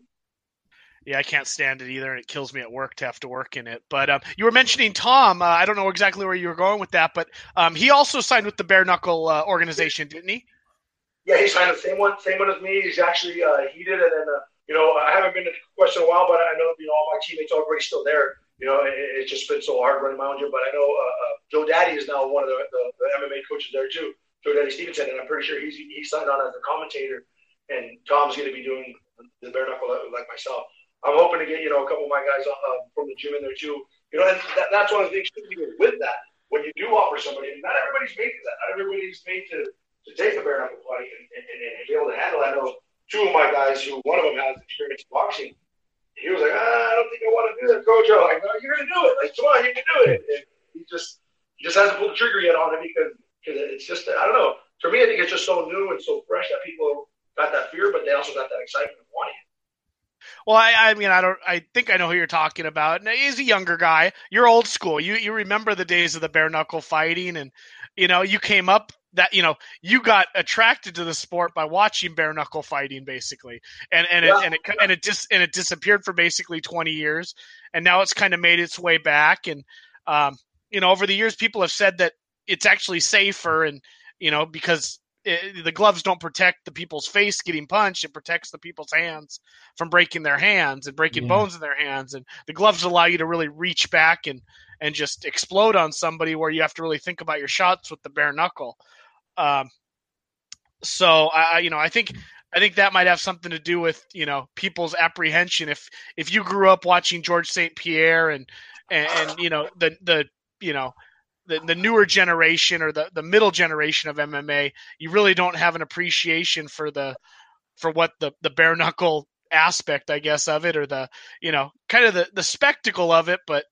[SPEAKER 1] Yeah, I can't stand it either, and it kills me at work to have to work in it. But um, you were mentioning Tom. Uh, I don't know exactly where you were going with that, but um, he also signed with the Bare Knuckle uh, organization, didn't he?
[SPEAKER 3] Yeah, he signed the same one, same one as me. He's actually uh, he did it, and uh, you know I haven't been to Quest in a while, but I know you know all my teammates, everybody's still there. You know, it, it's just been so hard running Mountain Gym. But I know uh, uh, Joe Daddy is now one of the, the, the MMA coaches there too, Joe Daddy Stevenson, and I'm pretty sure he's he signed on as a commentator, and Tom's going to be doing the bare knuckle like myself. I'm hoping to get you know a couple of my guys uh, from the gym in there too. You know, and that, that's one of the things with that. When you do offer somebody, not everybody's made for that. Not everybody's made to, to take a bare knuckle fight and, and, and, and be able to handle. I know two of my guys who one of them has experience in boxing. He was like, ah, I don't think I want to do that, coach. I'm like, no, you're gonna do it. Like, come on, you can do it. And he just he just hasn't pulled the trigger yet on it because because it's just I don't know. For me, I think it's just so new and so fresh that people got that fear, but they also got that excitement of wanting it.
[SPEAKER 1] Well, I, I mean, I don't. I think I know who you're talking about. Now, he's a younger guy. You're old school. You you remember the days of the bare knuckle fighting, and you know you came up that you know you got attracted to the sport by watching bare knuckle fighting, basically, and and yeah. it, and it and it just and it disappeared for basically 20 years, and now it's kind of made its way back. And um, you know, over the years, people have said that it's actually safer, and you know, because it, the gloves don't protect the people's face getting punched. It protects the people's hands from breaking their hands and breaking yeah. bones in their hands. And the gloves allow you to really reach back and and just explode on somebody where you have to really think about your shots with the bare knuckle. Um, so I, you know, I think I think that might have something to do with you know people's apprehension. If if you grew up watching George St. Pierre and, and and you know the the you know the, the newer generation or the, the middle generation of MMA, you really don't have an appreciation for the for what the, the bare knuckle aspect, I guess, of it, or the you know kind of the, the spectacle of it. But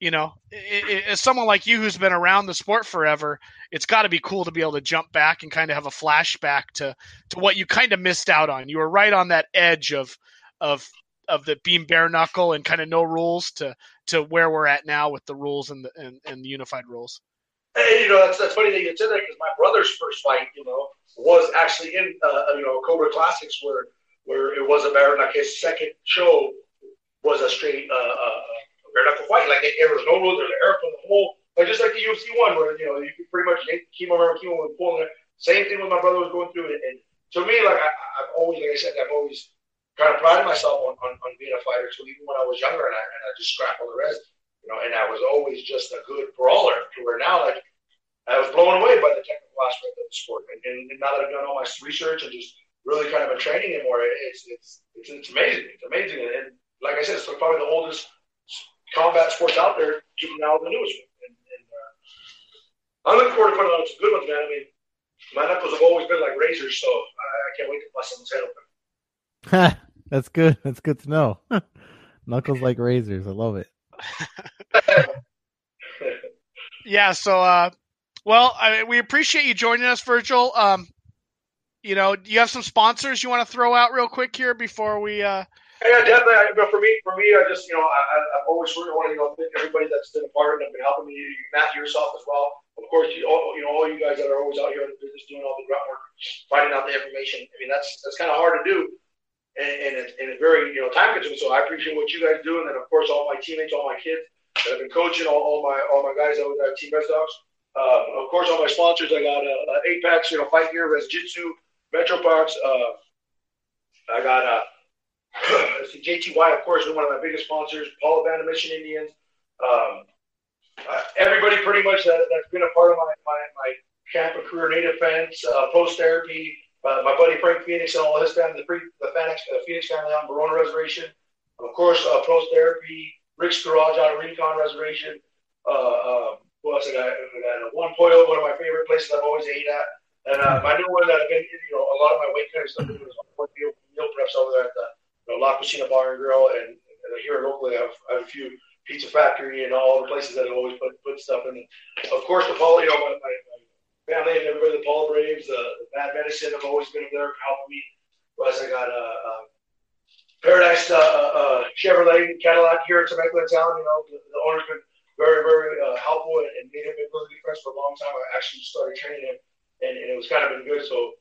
[SPEAKER 1] you know, it, it, as someone like you who's been around the sport forever, it's got to be cool to be able to jump back and kind of have a flashback to to what you kind of missed out on. You were right on that edge of of of the being bare knuckle and kind of no rules to to where we're at now with the rules and the and, and the unified rules.
[SPEAKER 3] Hey, you know that's, that's funny that you said that because my brother's first fight, you know, was actually in uh, you know Cobra Classics where where it was a bare like his second show was a straight uh, uh, bare knuckle fight. Like there was no rules, there was air from the whole like just like the UFC one where you know you could pretty much Kimo Kimo was pulling it. Same thing with my brother was going through it, and to me, like I, I've always, like I said, I've always kind of prided myself on, on, on being a fighter. So even when I was younger and I, and I just scrap all the rest, you know, and I was always just a good brawler. To where now, like, I was blown away by the technical aspect of the sport. And, and now that I've done all my research and just really kind of been training it more, it's it's it's, it's amazing. It's amazing. And, and like I said, it's probably the oldest combat sports out there, keeping now the newest one. And, and uh, I'm looking forward to putting on some good ones, man. I mean, my knuckles have always been like razors, so I, I can't wait to bust someone's head open.
[SPEAKER 2] That's good. That's good to know. Knuckles like razors. I love it.
[SPEAKER 1] yeah. So, uh, well, I, we appreciate you joining us, Virgil. Um, you know, do you have some sponsors you want to throw out real quick here before we? Uh...
[SPEAKER 3] Yeah, definitely. I, but for me, for me, I just you know, I, I've always sort of want to you know thank everybody that's been a part and been helping me. Matt, yourself as well. Of course, you all, you know all you guys that are always out here in the business doing all the grunt work, finding out the information. I mean, that's that's kind of hard to do and, and, it's, and it's very you know time consuming. So I appreciate what you guys do, and then of course all my teammates, all my kids that have been coaching, all, all my all my guys that was Team Res Dogs. Uh, of course, all my sponsors. I got uh, uh, Apex, you know, Fight Gear, Res Jitsu, Metro Box. Uh, I got uh, JTY, of course, one of my biggest sponsors. Pala Band of Mission Indians. Um, uh, everybody pretty much that, has been a part of my my, my camp and career, native fence, uh, post therapy, uh, my buddy Frank Phoenix and all his family, the, the Phoenix, uh, Phoenix family on Barona Reservation. Of course, uh, Pros Therapy, Rick's Garage out of Rincon Reservation. Uh, uh, who else I got? I got one Pollo, one of my favorite places I've always ate at. And uh, my new one that I've been, you know, a lot of my weight cutting stuff is on meal, meal preps over there at the you know, La Cucina Bar and Grill. And, and here locally, I have, I have a few Pizza Factory and all the places that I always put, put stuff in. Of course, the Pollo, my, my, my family and everybody, the Paul Braves, uh, the Bad Medicine have always been there helping me. Plus, I got uh, uh, Paradise uh, uh, Chevrolet Cadillac here in Temecula town. You know, the, the owner's been very, very helpful and, and me him been really good friends for a long time. I actually started training him, and, and it was kind of been good. So,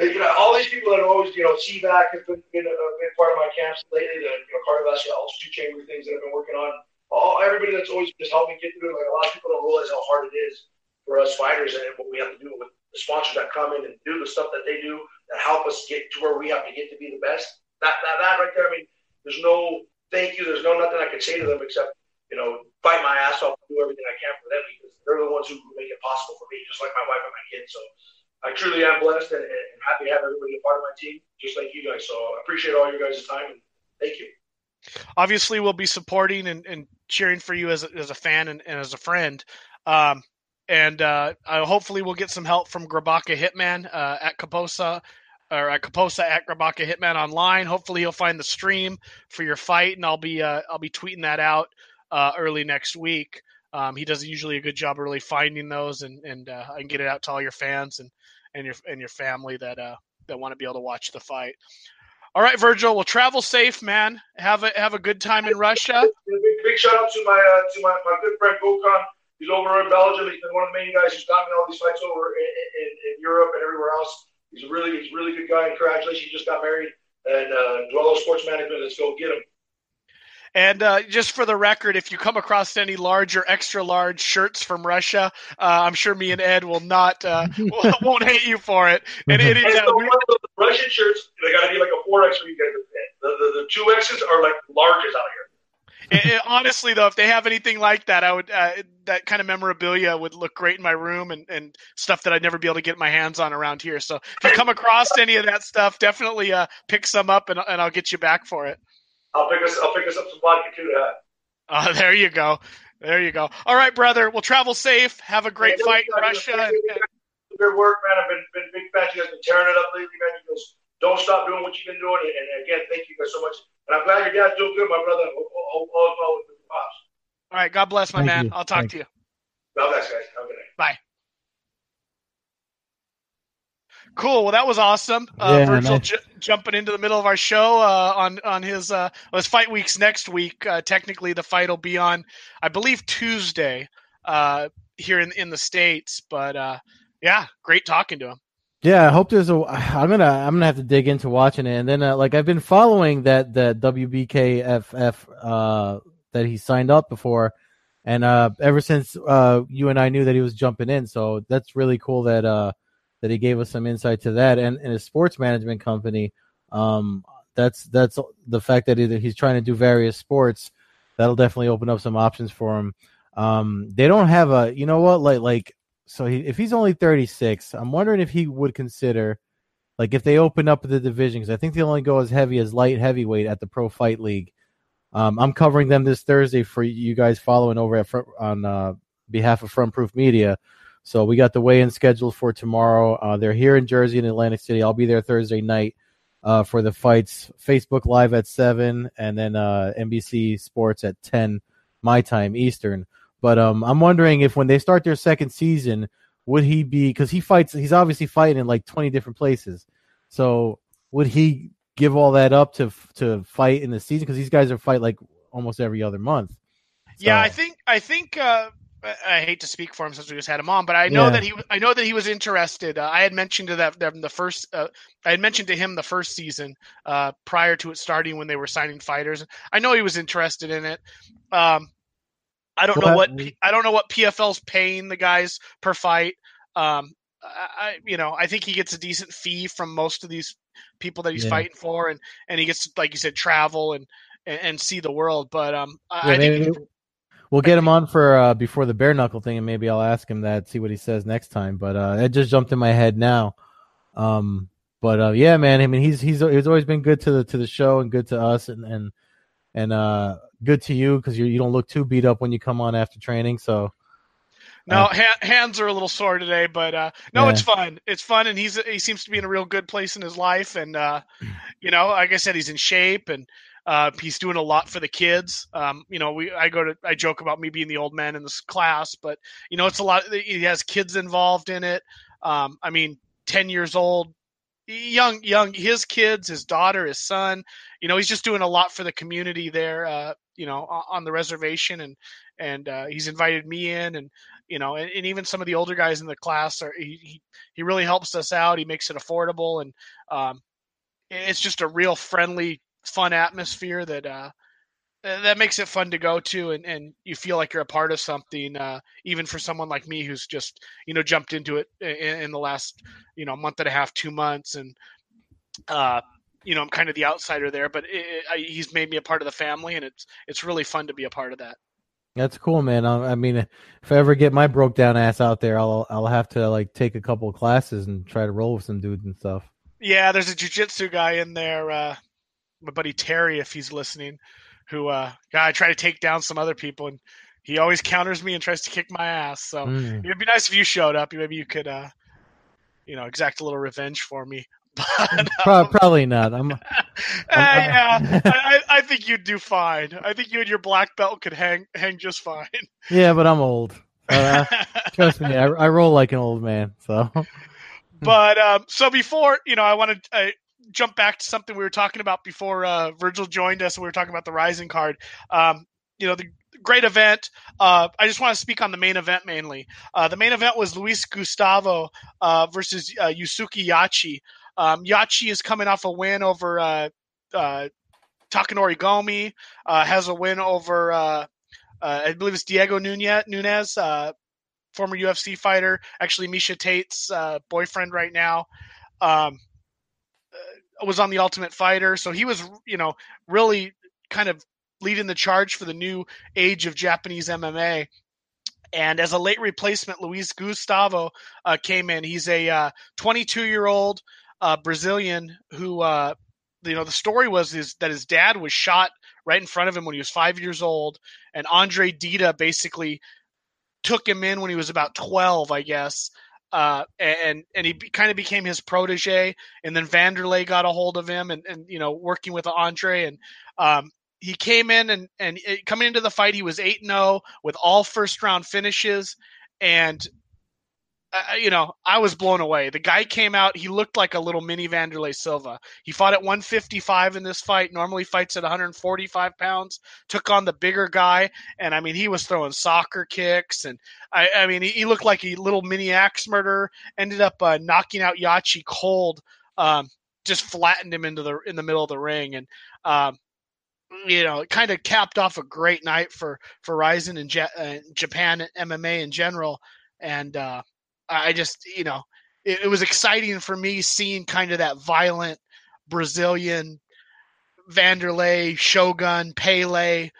[SPEAKER 3] you know, all these people that always, you know, CVAC has been, been, uh, been part of my camps lately, the you know, cardiovascular altitude chamber things that I've been working on. All everybody that's always just helped me get through it. Like a lot of people don't realize how hard it is for us fighters and what we have to do with the sponsors that come in and do the stuff that they do that help us get to where we have to get to be the best. That that, that right there. I mean, there's no thank you. There's no nothing I could say to them except you know fight my ass off and do everything I can for them because they're the ones who make it possible for me, just like my wife and my kids. So I truly am blessed and, and happy to have everybody a part of my team, just like you guys. So I appreciate all your guys' time and thank you.
[SPEAKER 1] Obviously, we'll be supporting and, and cheering for you as a, as a fan and, and as a friend. Um, and uh, uh, hopefully we'll get some help from Grabaka Hitman uh, at Kaposa or at Kaposa at Grabaka Hitman online. Hopefully he'll find the stream for your fight, and I'll be uh, I'll be tweeting that out uh, early next week. Um, he does usually a good job of really finding those, and and uh, I can get it out to all your fans and and your and your family that that want to be able to watch the fight. All right, Virgil. Well, travel safe, man. Have a have a good time in Russia.
[SPEAKER 3] Big, big shout out to my to my, my good friend Gokhan He's over in Belgium. He's been one of the main guys who's got all these fights over in, in, in Europe and everywhere else. He's a really, he's a really good guy. Congratulations, he just got married. And uh, Duello Sports Management, let's go get him.
[SPEAKER 1] And uh, just for the record, if you come across any large or extra large shirts from Russia, uh, I'm sure me and Ed will not uh, won't hate you for it. And it is
[SPEAKER 3] uh, the Russian shirts. They got to be like a four X for you guys. The, the, the two X's are like largest out here
[SPEAKER 1] it, it, honestly, though, if they have anything like that, I would uh, that kind of memorabilia would look great in my room and, and stuff that I'd never be able to get my hands on around here. So if you come across any of that stuff, definitely uh, pick some up and, and I'll get you back for it.
[SPEAKER 3] I'll pick us I'll pick us up some vodka too.
[SPEAKER 1] Uh, there you go. There you go. All right, brother. We'll travel safe. Have a great fight in Russia. And, and...
[SPEAKER 3] Good work, man. I've been, been big fan. You guys been tearing it up lately, man. You guys don't stop doing what you've been doing. And again, thank you guys so much. And I'm glad your dad's doing good, my brother. All, all, all, with the pops.
[SPEAKER 1] All right. God bless, my Thank man. You. I'll talk Thank to you.
[SPEAKER 3] God bless, guys. Have a good night.
[SPEAKER 1] Bye. Cool. Well, that was awesome. Uh, yeah, Virgil nice. j- jumping into the middle of our show uh, on on his uh, well, his fight weeks next week. Uh, technically, the fight will be on, I believe, Tuesday uh, here in in the states. But uh, yeah, great talking to him.
[SPEAKER 2] Yeah, I hope there's a. I'm gonna I'm gonna have to dig into watching it, and then uh, like I've been following that that WBKFF uh, that he signed up before, and uh, ever since uh, you and I knew that he was jumping in, so that's really cool that uh, that he gave us some insight to that, and in a sports management company, um, that's that's the fact that he's trying to do various sports, that'll definitely open up some options for him. Um, they don't have a, you know what, like like so he, if he's only 36, I'm wondering if he would consider, like, if they open up the division, because I think they only go as heavy as light heavyweight at the Pro Fight League. Um, I'm covering them this Thursday for you guys following over at front, on uh, behalf of Front Proof Media. So we got the weigh-in scheduled for tomorrow. Uh, they're here in Jersey and Atlantic City. I'll be there Thursday night uh, for the fights. Facebook Live at seven, and then uh, NBC Sports at ten my time Eastern. But um, I'm wondering if when they start their second season, would he be because he fights? He's obviously fighting in like 20 different places. So would he give all that up to to fight in the season? Because these guys are fight like almost every other month. So.
[SPEAKER 1] Yeah, I think I think uh, I hate to speak for him since we just had him on, but I know yeah. that he I know that he was interested. Uh, I had mentioned to that them the first uh, I had mentioned to him the first season uh, prior to it starting when they were signing fighters. I know he was interested in it. Um, I don't know what I don't know what PFL's paying the guys per fight. Um, I, you know, I think he gets a decent fee from most of these people that he's yeah. fighting for, and and he gets like you said, travel and and, and see the world. But um, yeah, I
[SPEAKER 2] think we'll get him on for uh, before the bare knuckle thing, and maybe I'll ask him that, see what he says next time. But uh, it just jumped in my head now. Um, but uh, yeah, man. I mean, he's he's he's always been good to the to the show and good to us, and and and uh, good to you because you you don't look too beat up when you come on after training. So
[SPEAKER 1] no, uh, ha- hands are a little sore today, but uh, no, yeah. it's fun. It's fun, and he's he seems to be in a real good place in his life, and uh, you know, like I said, he's in shape, and uh, he's doing a lot for the kids. Um, you know, we I go to I joke about me being the old man in this class, but you know, it's a lot. He has kids involved in it. Um, I mean, ten years old, young, young, his kids, his daughter, his son. You know, he's just doing a lot for the community there. Uh, you know, on the reservation, and and uh, he's invited me in, and you know, and, and, even some of the older guys in the class are he, he, he really helps us out. He makes it affordable, and um, it's just a real friendly, fun atmosphere that uh, that makes it fun to go to, and, and you feel like you're a part of something. Uh, even for someone like me who's just you know jumped into it in, in the last you know month and a half, two months, and uh, you know I'm kind of the outsider there, but it, I, he's made me a part of the family, and it's it's really fun to be a part of that.
[SPEAKER 2] That's cool, man. I, I mean, if I ever get my broke down ass out there, I'll I'll have to like take a couple of classes and try to roll with some dudes and stuff.
[SPEAKER 1] Yeah, there's a jujitsu guy in there, uh, my buddy Terry, if he's listening, who uh, I try to take down some other people, and he always counters me and tries to kick my ass. So mm. it'd be nice if you showed up. Maybe you could, uh, you know, exact a little revenge for me.
[SPEAKER 2] But, um, probably not. I'm.
[SPEAKER 1] uh, yeah, I, I think you'd do fine. I think you and your black belt could hang hang just fine.
[SPEAKER 2] Yeah, but I'm old. Uh, trust me, I, I roll like an old man. So.
[SPEAKER 1] but um, so before you know, I want to jump back to something we were talking about before uh, Virgil joined us. We were talking about the Rizin card. Um, you know, the great event. Uh, I just want to speak on the main event mainly. Uh, the main event was Luis Gustavo uh, versus uh, Yusuke Yachi. Um, Yachi is coming off a win over uh, Takanori Gomi. has a win over, I believe it's Diego Nunez, Nunez former UFC fighter. Actually, Miesha Tate's boyfriend right now. Um, was on the Ultimate Fighter, so he was you know really kind of leading the charge for the new age of Japanese MMA. And as a late replacement, Luis Gustavo uh, came in. He's a 22 uh, year old uh, Brazilian who, uh, you know, the story was is that his dad was shot right in front of him when he was five years old, and Andre Dida basically took him in when he was about 12, I guess, uh, and and he kind of became his protege. And then Wanderlei got a hold of him, and, and you know working with Andre, and um, he came in and and it, coming into the fight, he was eight zero oh with all first round finishes, and uh, you know, I was blown away. The guy came out, he looked like a little mini Wanderlei Silva. He fought at 155 in this fight, normally fights at 145 pounds, took on the bigger guy, and I mean, he was throwing soccer kicks, and I, I mean, he, he, looked like a little mini axe murderer, ended up uh, knocking out Yachi cold, um, just flattened him into the in the middle of the ring, and um, you know, it kind of capped off a great night for for Rizin and Je- uh, Japan MMA in general, and uh, I just, you know, it, it was exciting for me seeing kind of that violent Brazilian Wanderlei, Shogun, Pele.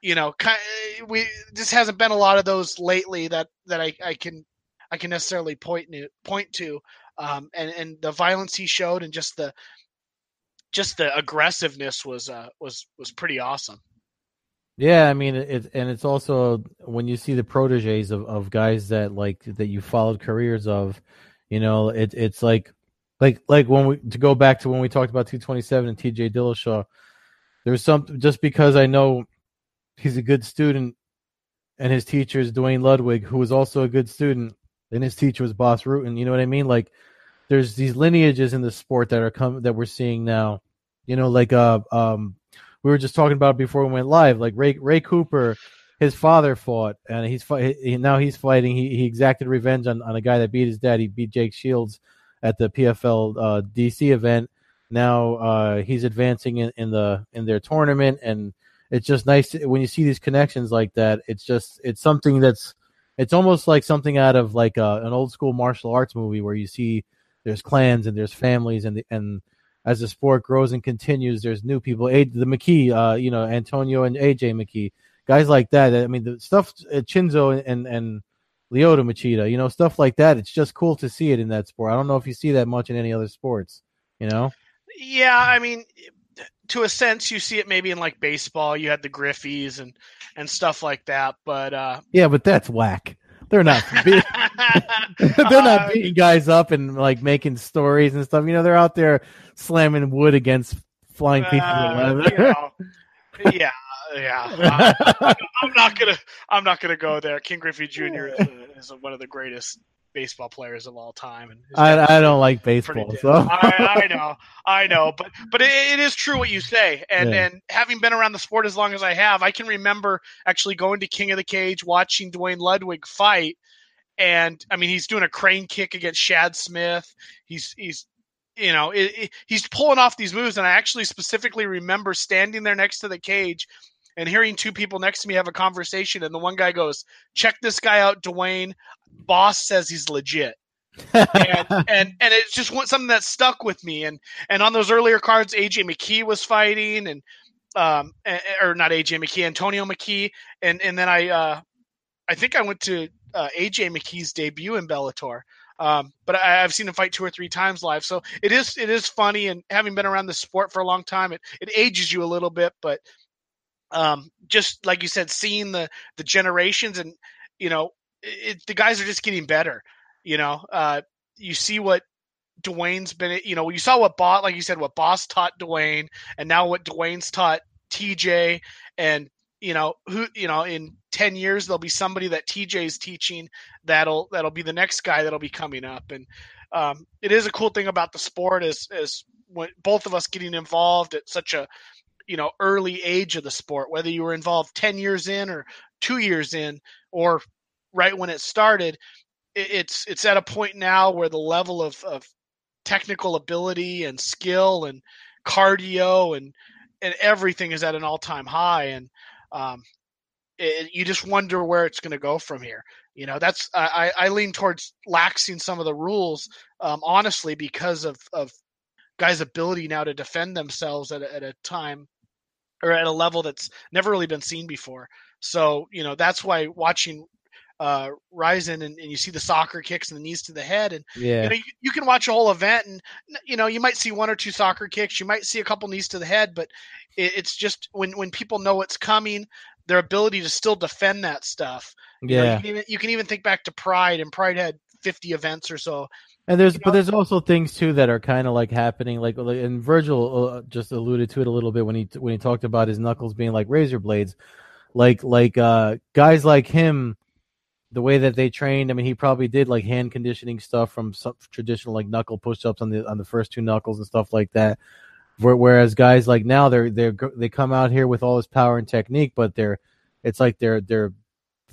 [SPEAKER 1] You know, kind of, we just hasn't been a lot of those lately that that I, I can I can necessarily point to, point to. Um, and and the violence he showed and just the just the aggressiveness was uh, was was pretty awesome.
[SPEAKER 2] Yeah, I mean it, and it's also when you see the proteges of, of guys that like that you followed careers of, you know, it it's like like like when we to go back to when we talked about 227 and TJ Dillashaw, there's some just because I know he's a good student and his teacher is Duane Ludwig, who was also a good student, and his teacher was Bas Rutten. You know what I mean? Like there's these lineages in the sport that are come that we're seeing now. You know, like uh um we were just talking about before we went live. Like Ray Ray Cooper, his father fought, and he's he, now he's fighting. He he exacted revenge on, on a guy that beat his dad. He beat Jake Shields at the PFL uh, DC event. Now uh, he's advancing in, in the in their tournament, and it's just nice to, when you see these connections like that. It's just it's something that's it's almost like something out of like a, uh, an old school martial arts movie where you see there's clans and there's families and and as the sport grows and continues, there's new people. A, the McKee, uh, you know, Antonio and AJ McKee, guys like that. I mean, the stuff uh, Chinzo and and Lyoto Machida, you know, stuff like that. It's just cool to see it in that sport. I don't know if you see that much in any other sports. You know?
[SPEAKER 1] Yeah, I mean, to a sense, you see it maybe in like baseball. You had the Griffeys and and stuff like that, but uh
[SPEAKER 2] yeah, but that's whack. They're not they're not uh, beating guys up and like making stories and stuff. You know, they're out there slamming wood against flying pieces uh. You know,
[SPEAKER 1] yeah, yeah. I'm not gonna. I'm not gonna go there. Ken Griffey Jr. is, is one of the greatest baseball players of all time. And
[SPEAKER 2] I, I don't like baseball, so
[SPEAKER 1] I, I, know, I know, but but it, it is true what you say, and yeah. and having been around the sport as long as I have, I can remember actually going to King of the Cage, watching Duane Ludwig fight, and I mean he's doing a crane kick against Shad Smith. He's he's you know it, it, he's pulling off these moves, and I actually specifically remember standing there next to the cage and hearing two people next to me have a conversation, and the one guy goes, "Check this guy out, Duane. Bas says he's legit." and, and and it's just something that stuck with me. And and on those earlier cards, AJ McKee was fighting, and um, or not AJ McKee, Antonio McKee, and and then I uh, I think I went to uh, AJ McKee's debut in Bellator. Um, but I, have seen him fight two or three times live, so it is it is funny. And having been around the sport for a long time, it, it ages you a little bit. But um, just like you said, seeing the the generations and you know it, the guys are just getting better. You know, uh, you see what Duane's been. You know, you saw what Bas, like you said, what Bas taught Duane, and now what Duane's taught TJ, and you know who you know in 10 years there'll be somebody that TJ's teaching that'll that'll be the next guy that'll be coming up. And um, it is a cool thing about the sport is is when both of us getting involved at such a you know early age of the sport whether you were involved 10 years in or 2 years in or right when it started it's it's at a point now where the level of, of technical ability and skill and cardio and and everything is at an all-time high. And um, it, you just wonder where it's going to go from here you know that's I, I lean towards laxing some of the rules um, honestly because of of guys ability now to defend themselves at a, at a time or at a level that's never really been seen before. So, you know, that's why watching uh, Rizin and, and, you see the soccer kicks and the knees to the head and
[SPEAKER 2] yeah.
[SPEAKER 1] you, know, you, you, can watch a whole event and you know you might see one or two soccer kicks you might see a couple knees to the head but it, it's just when when people know what's coming their ability to still defend that stuff
[SPEAKER 2] yeah you, know,
[SPEAKER 1] you, can, even, you can even think back to pride and pride had 50 events or so
[SPEAKER 2] and there's, you know? but there's also things too that are kind of like happening, like, and Virgil uh, just alluded to it a little bit when he when he talked about his knuckles being like razor blades, like like uh guys like him, the way that they trained. I mean, he probably did like hand conditioning stuff from some traditional like knuckle push ups on the on the first two knuckles and stuff like that. Whereas guys like now they're they're they come out here with all this power and technique, but they're it's like they're they're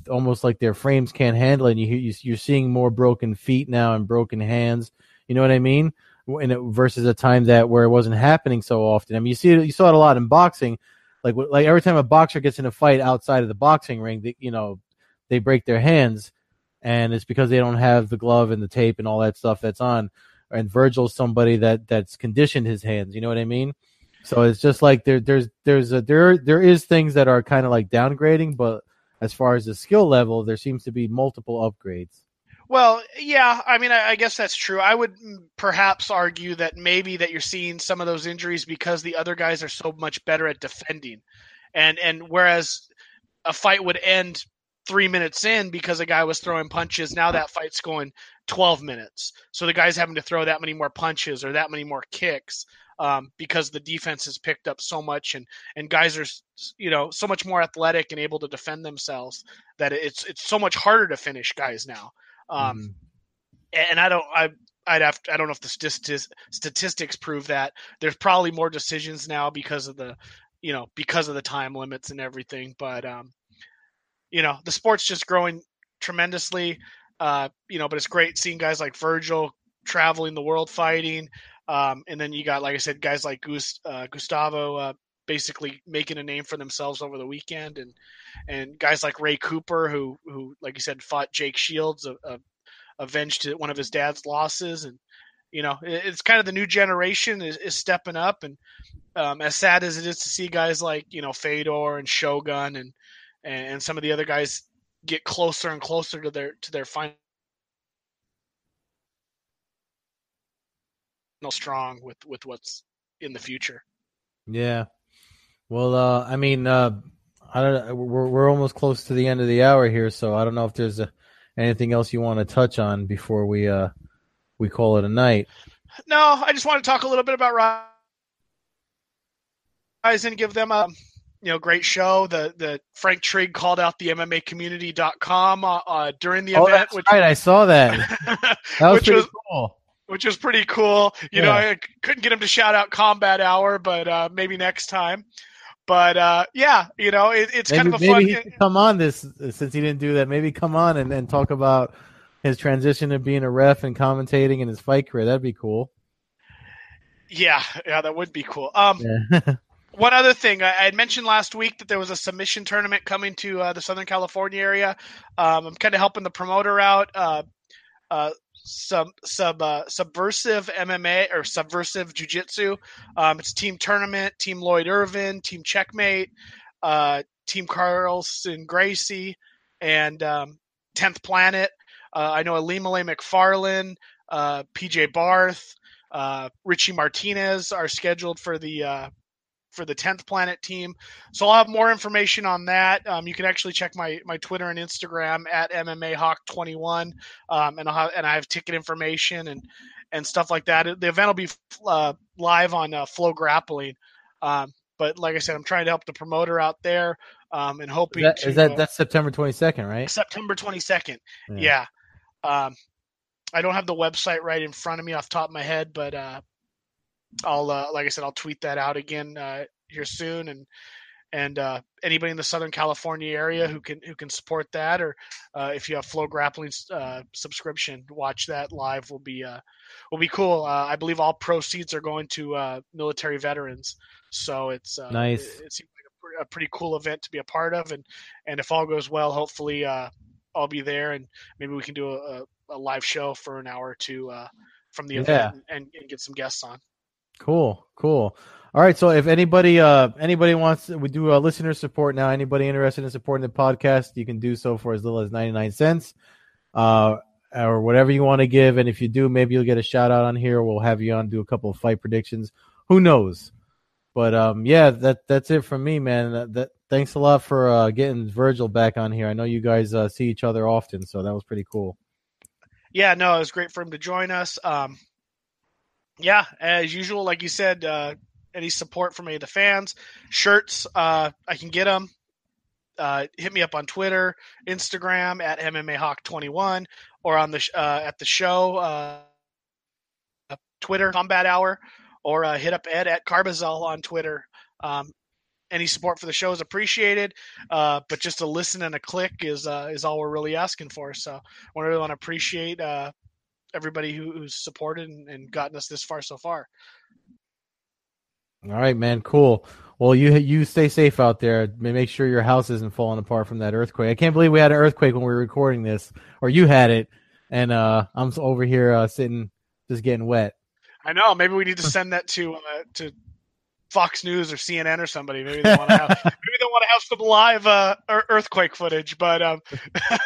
[SPEAKER 2] almost like their frames can't handle it. And you, you're seeing more broken feet now and broken hands. You know what I mean? And it, versus a time that where it wasn't happening so often. I mean, you see you saw it a lot in boxing. Like like every time a boxer gets in a fight outside of the boxing ring, they, you know, they break their hands, and it's because they don't have the glove and the tape and all that stuff that's on. And Virgil's somebody that that's conditioned his hands. You know what I mean? So it's just like there there's there's a there there is things that are kind of like downgrading, but as far as the skill level, there seems to be multiple upgrades.
[SPEAKER 1] Well, yeah, I mean, I, I, guess that's true. I would perhaps argue that maybe that you're seeing some of those injuries because the other guys are so much better at defending, and and whereas a fight would end three minutes in because a guy was throwing punches, now that fight's going twelve minutes. So the guy's having to throw that many more punches or that many more kicks um, because the defense has picked up so much and and guys are you know so much more athletic and able to defend themselves that it's it's so much harder to finish guys now. Um, mm-hmm. And I don't I. I'd have to, I don't know if the statistics statistics prove that there's probably more decisions now because of the you know because of the time limits and everything but um you know the sport's just growing tremendously uh you know but it's great seeing guys like Virgil traveling the world fighting um, and then you got, like I said, guys like Gust- uh, Gustavo uh, basically making a name for themselves over the weekend, and and guys like Ray Cooper, who who like you said fought Jake Shields, avenged one of his dad's losses, and you know it's kind of the new generation is, is stepping up, and um, as sad as it is to see guys like you know Fedor and Shogun and and some of the other guys get closer and closer to their to their final strong with with what's in the future.
[SPEAKER 2] Yeah. Well, uh, I mean, uh, I don't. We're we're almost close to the end of the hour here, so I don't know if there's a, anything else you want to touch on before we uh we call it a night.
[SPEAKER 1] No, I just want to talk a little bit about Rizin give them a you know, great show. The the Frank Trigg called out the MMA community.com uh, uh, during the
[SPEAKER 2] oh,
[SPEAKER 1] event.
[SPEAKER 2] That's which, right, I saw that. That was
[SPEAKER 1] which was
[SPEAKER 2] cool.
[SPEAKER 1] Which was pretty cool. You yeah. know, I couldn't get him to shout out Combat Hour, but uh, maybe next time. But uh, yeah, you know, it, it's
[SPEAKER 2] maybe,
[SPEAKER 1] kind of a
[SPEAKER 2] maybe
[SPEAKER 1] fun.
[SPEAKER 2] He come on this since he didn't do that. Maybe come on and, and talk about his transition to being a ref and commentating in his fight career. That'd be cool.
[SPEAKER 1] Yeah, yeah, that would be cool. Um, yeah. one other thing, I, had mentioned last week that there was a submission tournament coming to uh, the Southern California area. Um, I'm kind of helping the promoter out. Uh, uh, sub sub uh, subversive MMA or subversive jiu-jitsu. Um, it's team tournament, team Lloyd Irvin, team Checkmate, uh, team Carlson Gracie, and um, 10th Planet. Uh, I know Alimale McFarlane, PJ Barch, Richie Martinez are scheduled for the for the 10th Planet team. So I'll have more information on that. Um, you can actually check my, my Twitter and Instagram at MMA Hawk 21. Um, and I'll have, and I have ticket information and, and stuff like that. The event will be uh, live on uh, FloGrappling. Um, but like I said, I'm trying to help the promoter out there um, and hoping
[SPEAKER 2] is that,
[SPEAKER 1] to,
[SPEAKER 2] is that that's September 22nd, right?
[SPEAKER 1] September 22nd. Yeah. yeah. Um, I don't have the website right in front of me off top of my head, but uh, I'll uh, like I said, I'll tweet that out again uh, here soon, and and uh, anybody in the Southern California area who can who can support that, or uh, if you have FloGrappling uh, subscription, watch that live will be uh, will be cool. I believe all proceeds are going to military veterans, so it's
[SPEAKER 2] nice.
[SPEAKER 1] It, it seems like a, a, pretty cool event to be a part of, and and if all goes well, hopefully I'll be there, and maybe we can do a, a live show for an hour or two uh, from the event yeah. and, and, get some guests on.
[SPEAKER 2] Cool, cool. All right, so if anybody uh anybody wants we do a listener support now. Anybody interested in supporting the podcast, you can do so for as little as ninety nine cents, uh, or whatever you want to give. And if you do, maybe you'll get a shout out on here. We'll have you on do a couple of fight predictions. Who knows? But um, yeah, that that's it from me, man. That, that thanks a lot for uh, getting Virgil back on here. I know you guys uh, see each other often, so that was pretty cool.
[SPEAKER 1] Yeah, no, it was great for him to join us. Um, yeah, as usual, like you said, uh, any support from any of the fans, shirts, uh, I can get them. Uh, hit me up on Twitter, Instagram at MMA Hawk 21 or on the sh- uh, at the show uh, Twitter Combat Hour, or uh, hit up Ed at Carbazell on Twitter. Um, any support for the show is appreciated, uh, but just a listen and a click is uh, is all we're really asking for. So I really want to appreciate uh, everybody who, who's supported and, and, gotten us this far so far.
[SPEAKER 2] All right, man. Cool. Well, you you stay safe out there. Make sure your house isn't falling apart from that earthquake. I can't believe we had an earthquake when we were recording this, or you had it, and uh, I'm over here uh, sitting just getting wet.
[SPEAKER 1] I know. Maybe we need to send that to uh, to Fox News or CNN or somebody. Maybe they want to have maybe they want to have some live uh, earthquake footage. But um,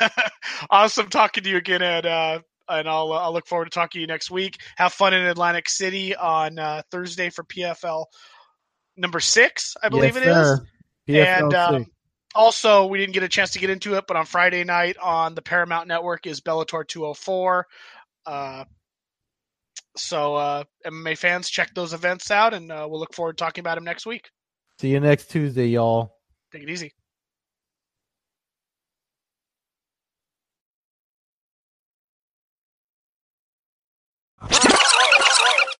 [SPEAKER 1] awesome talking to you again, Ed. Uh, and I'll uh, I'll look forward to talking to you next week. Have fun in Atlantic City on uh, Thursday for PFL number six, I believe yes, it is. PFL and um, also, we didn't get a chance to get into it, but on Friday night on the Paramount Network is Bellator 204. Uh, so uh, MMA fans, check those events out, and uh, we'll look forward to talking about them next week.
[SPEAKER 2] See you next Tuesday, y'all.
[SPEAKER 1] Take it easy.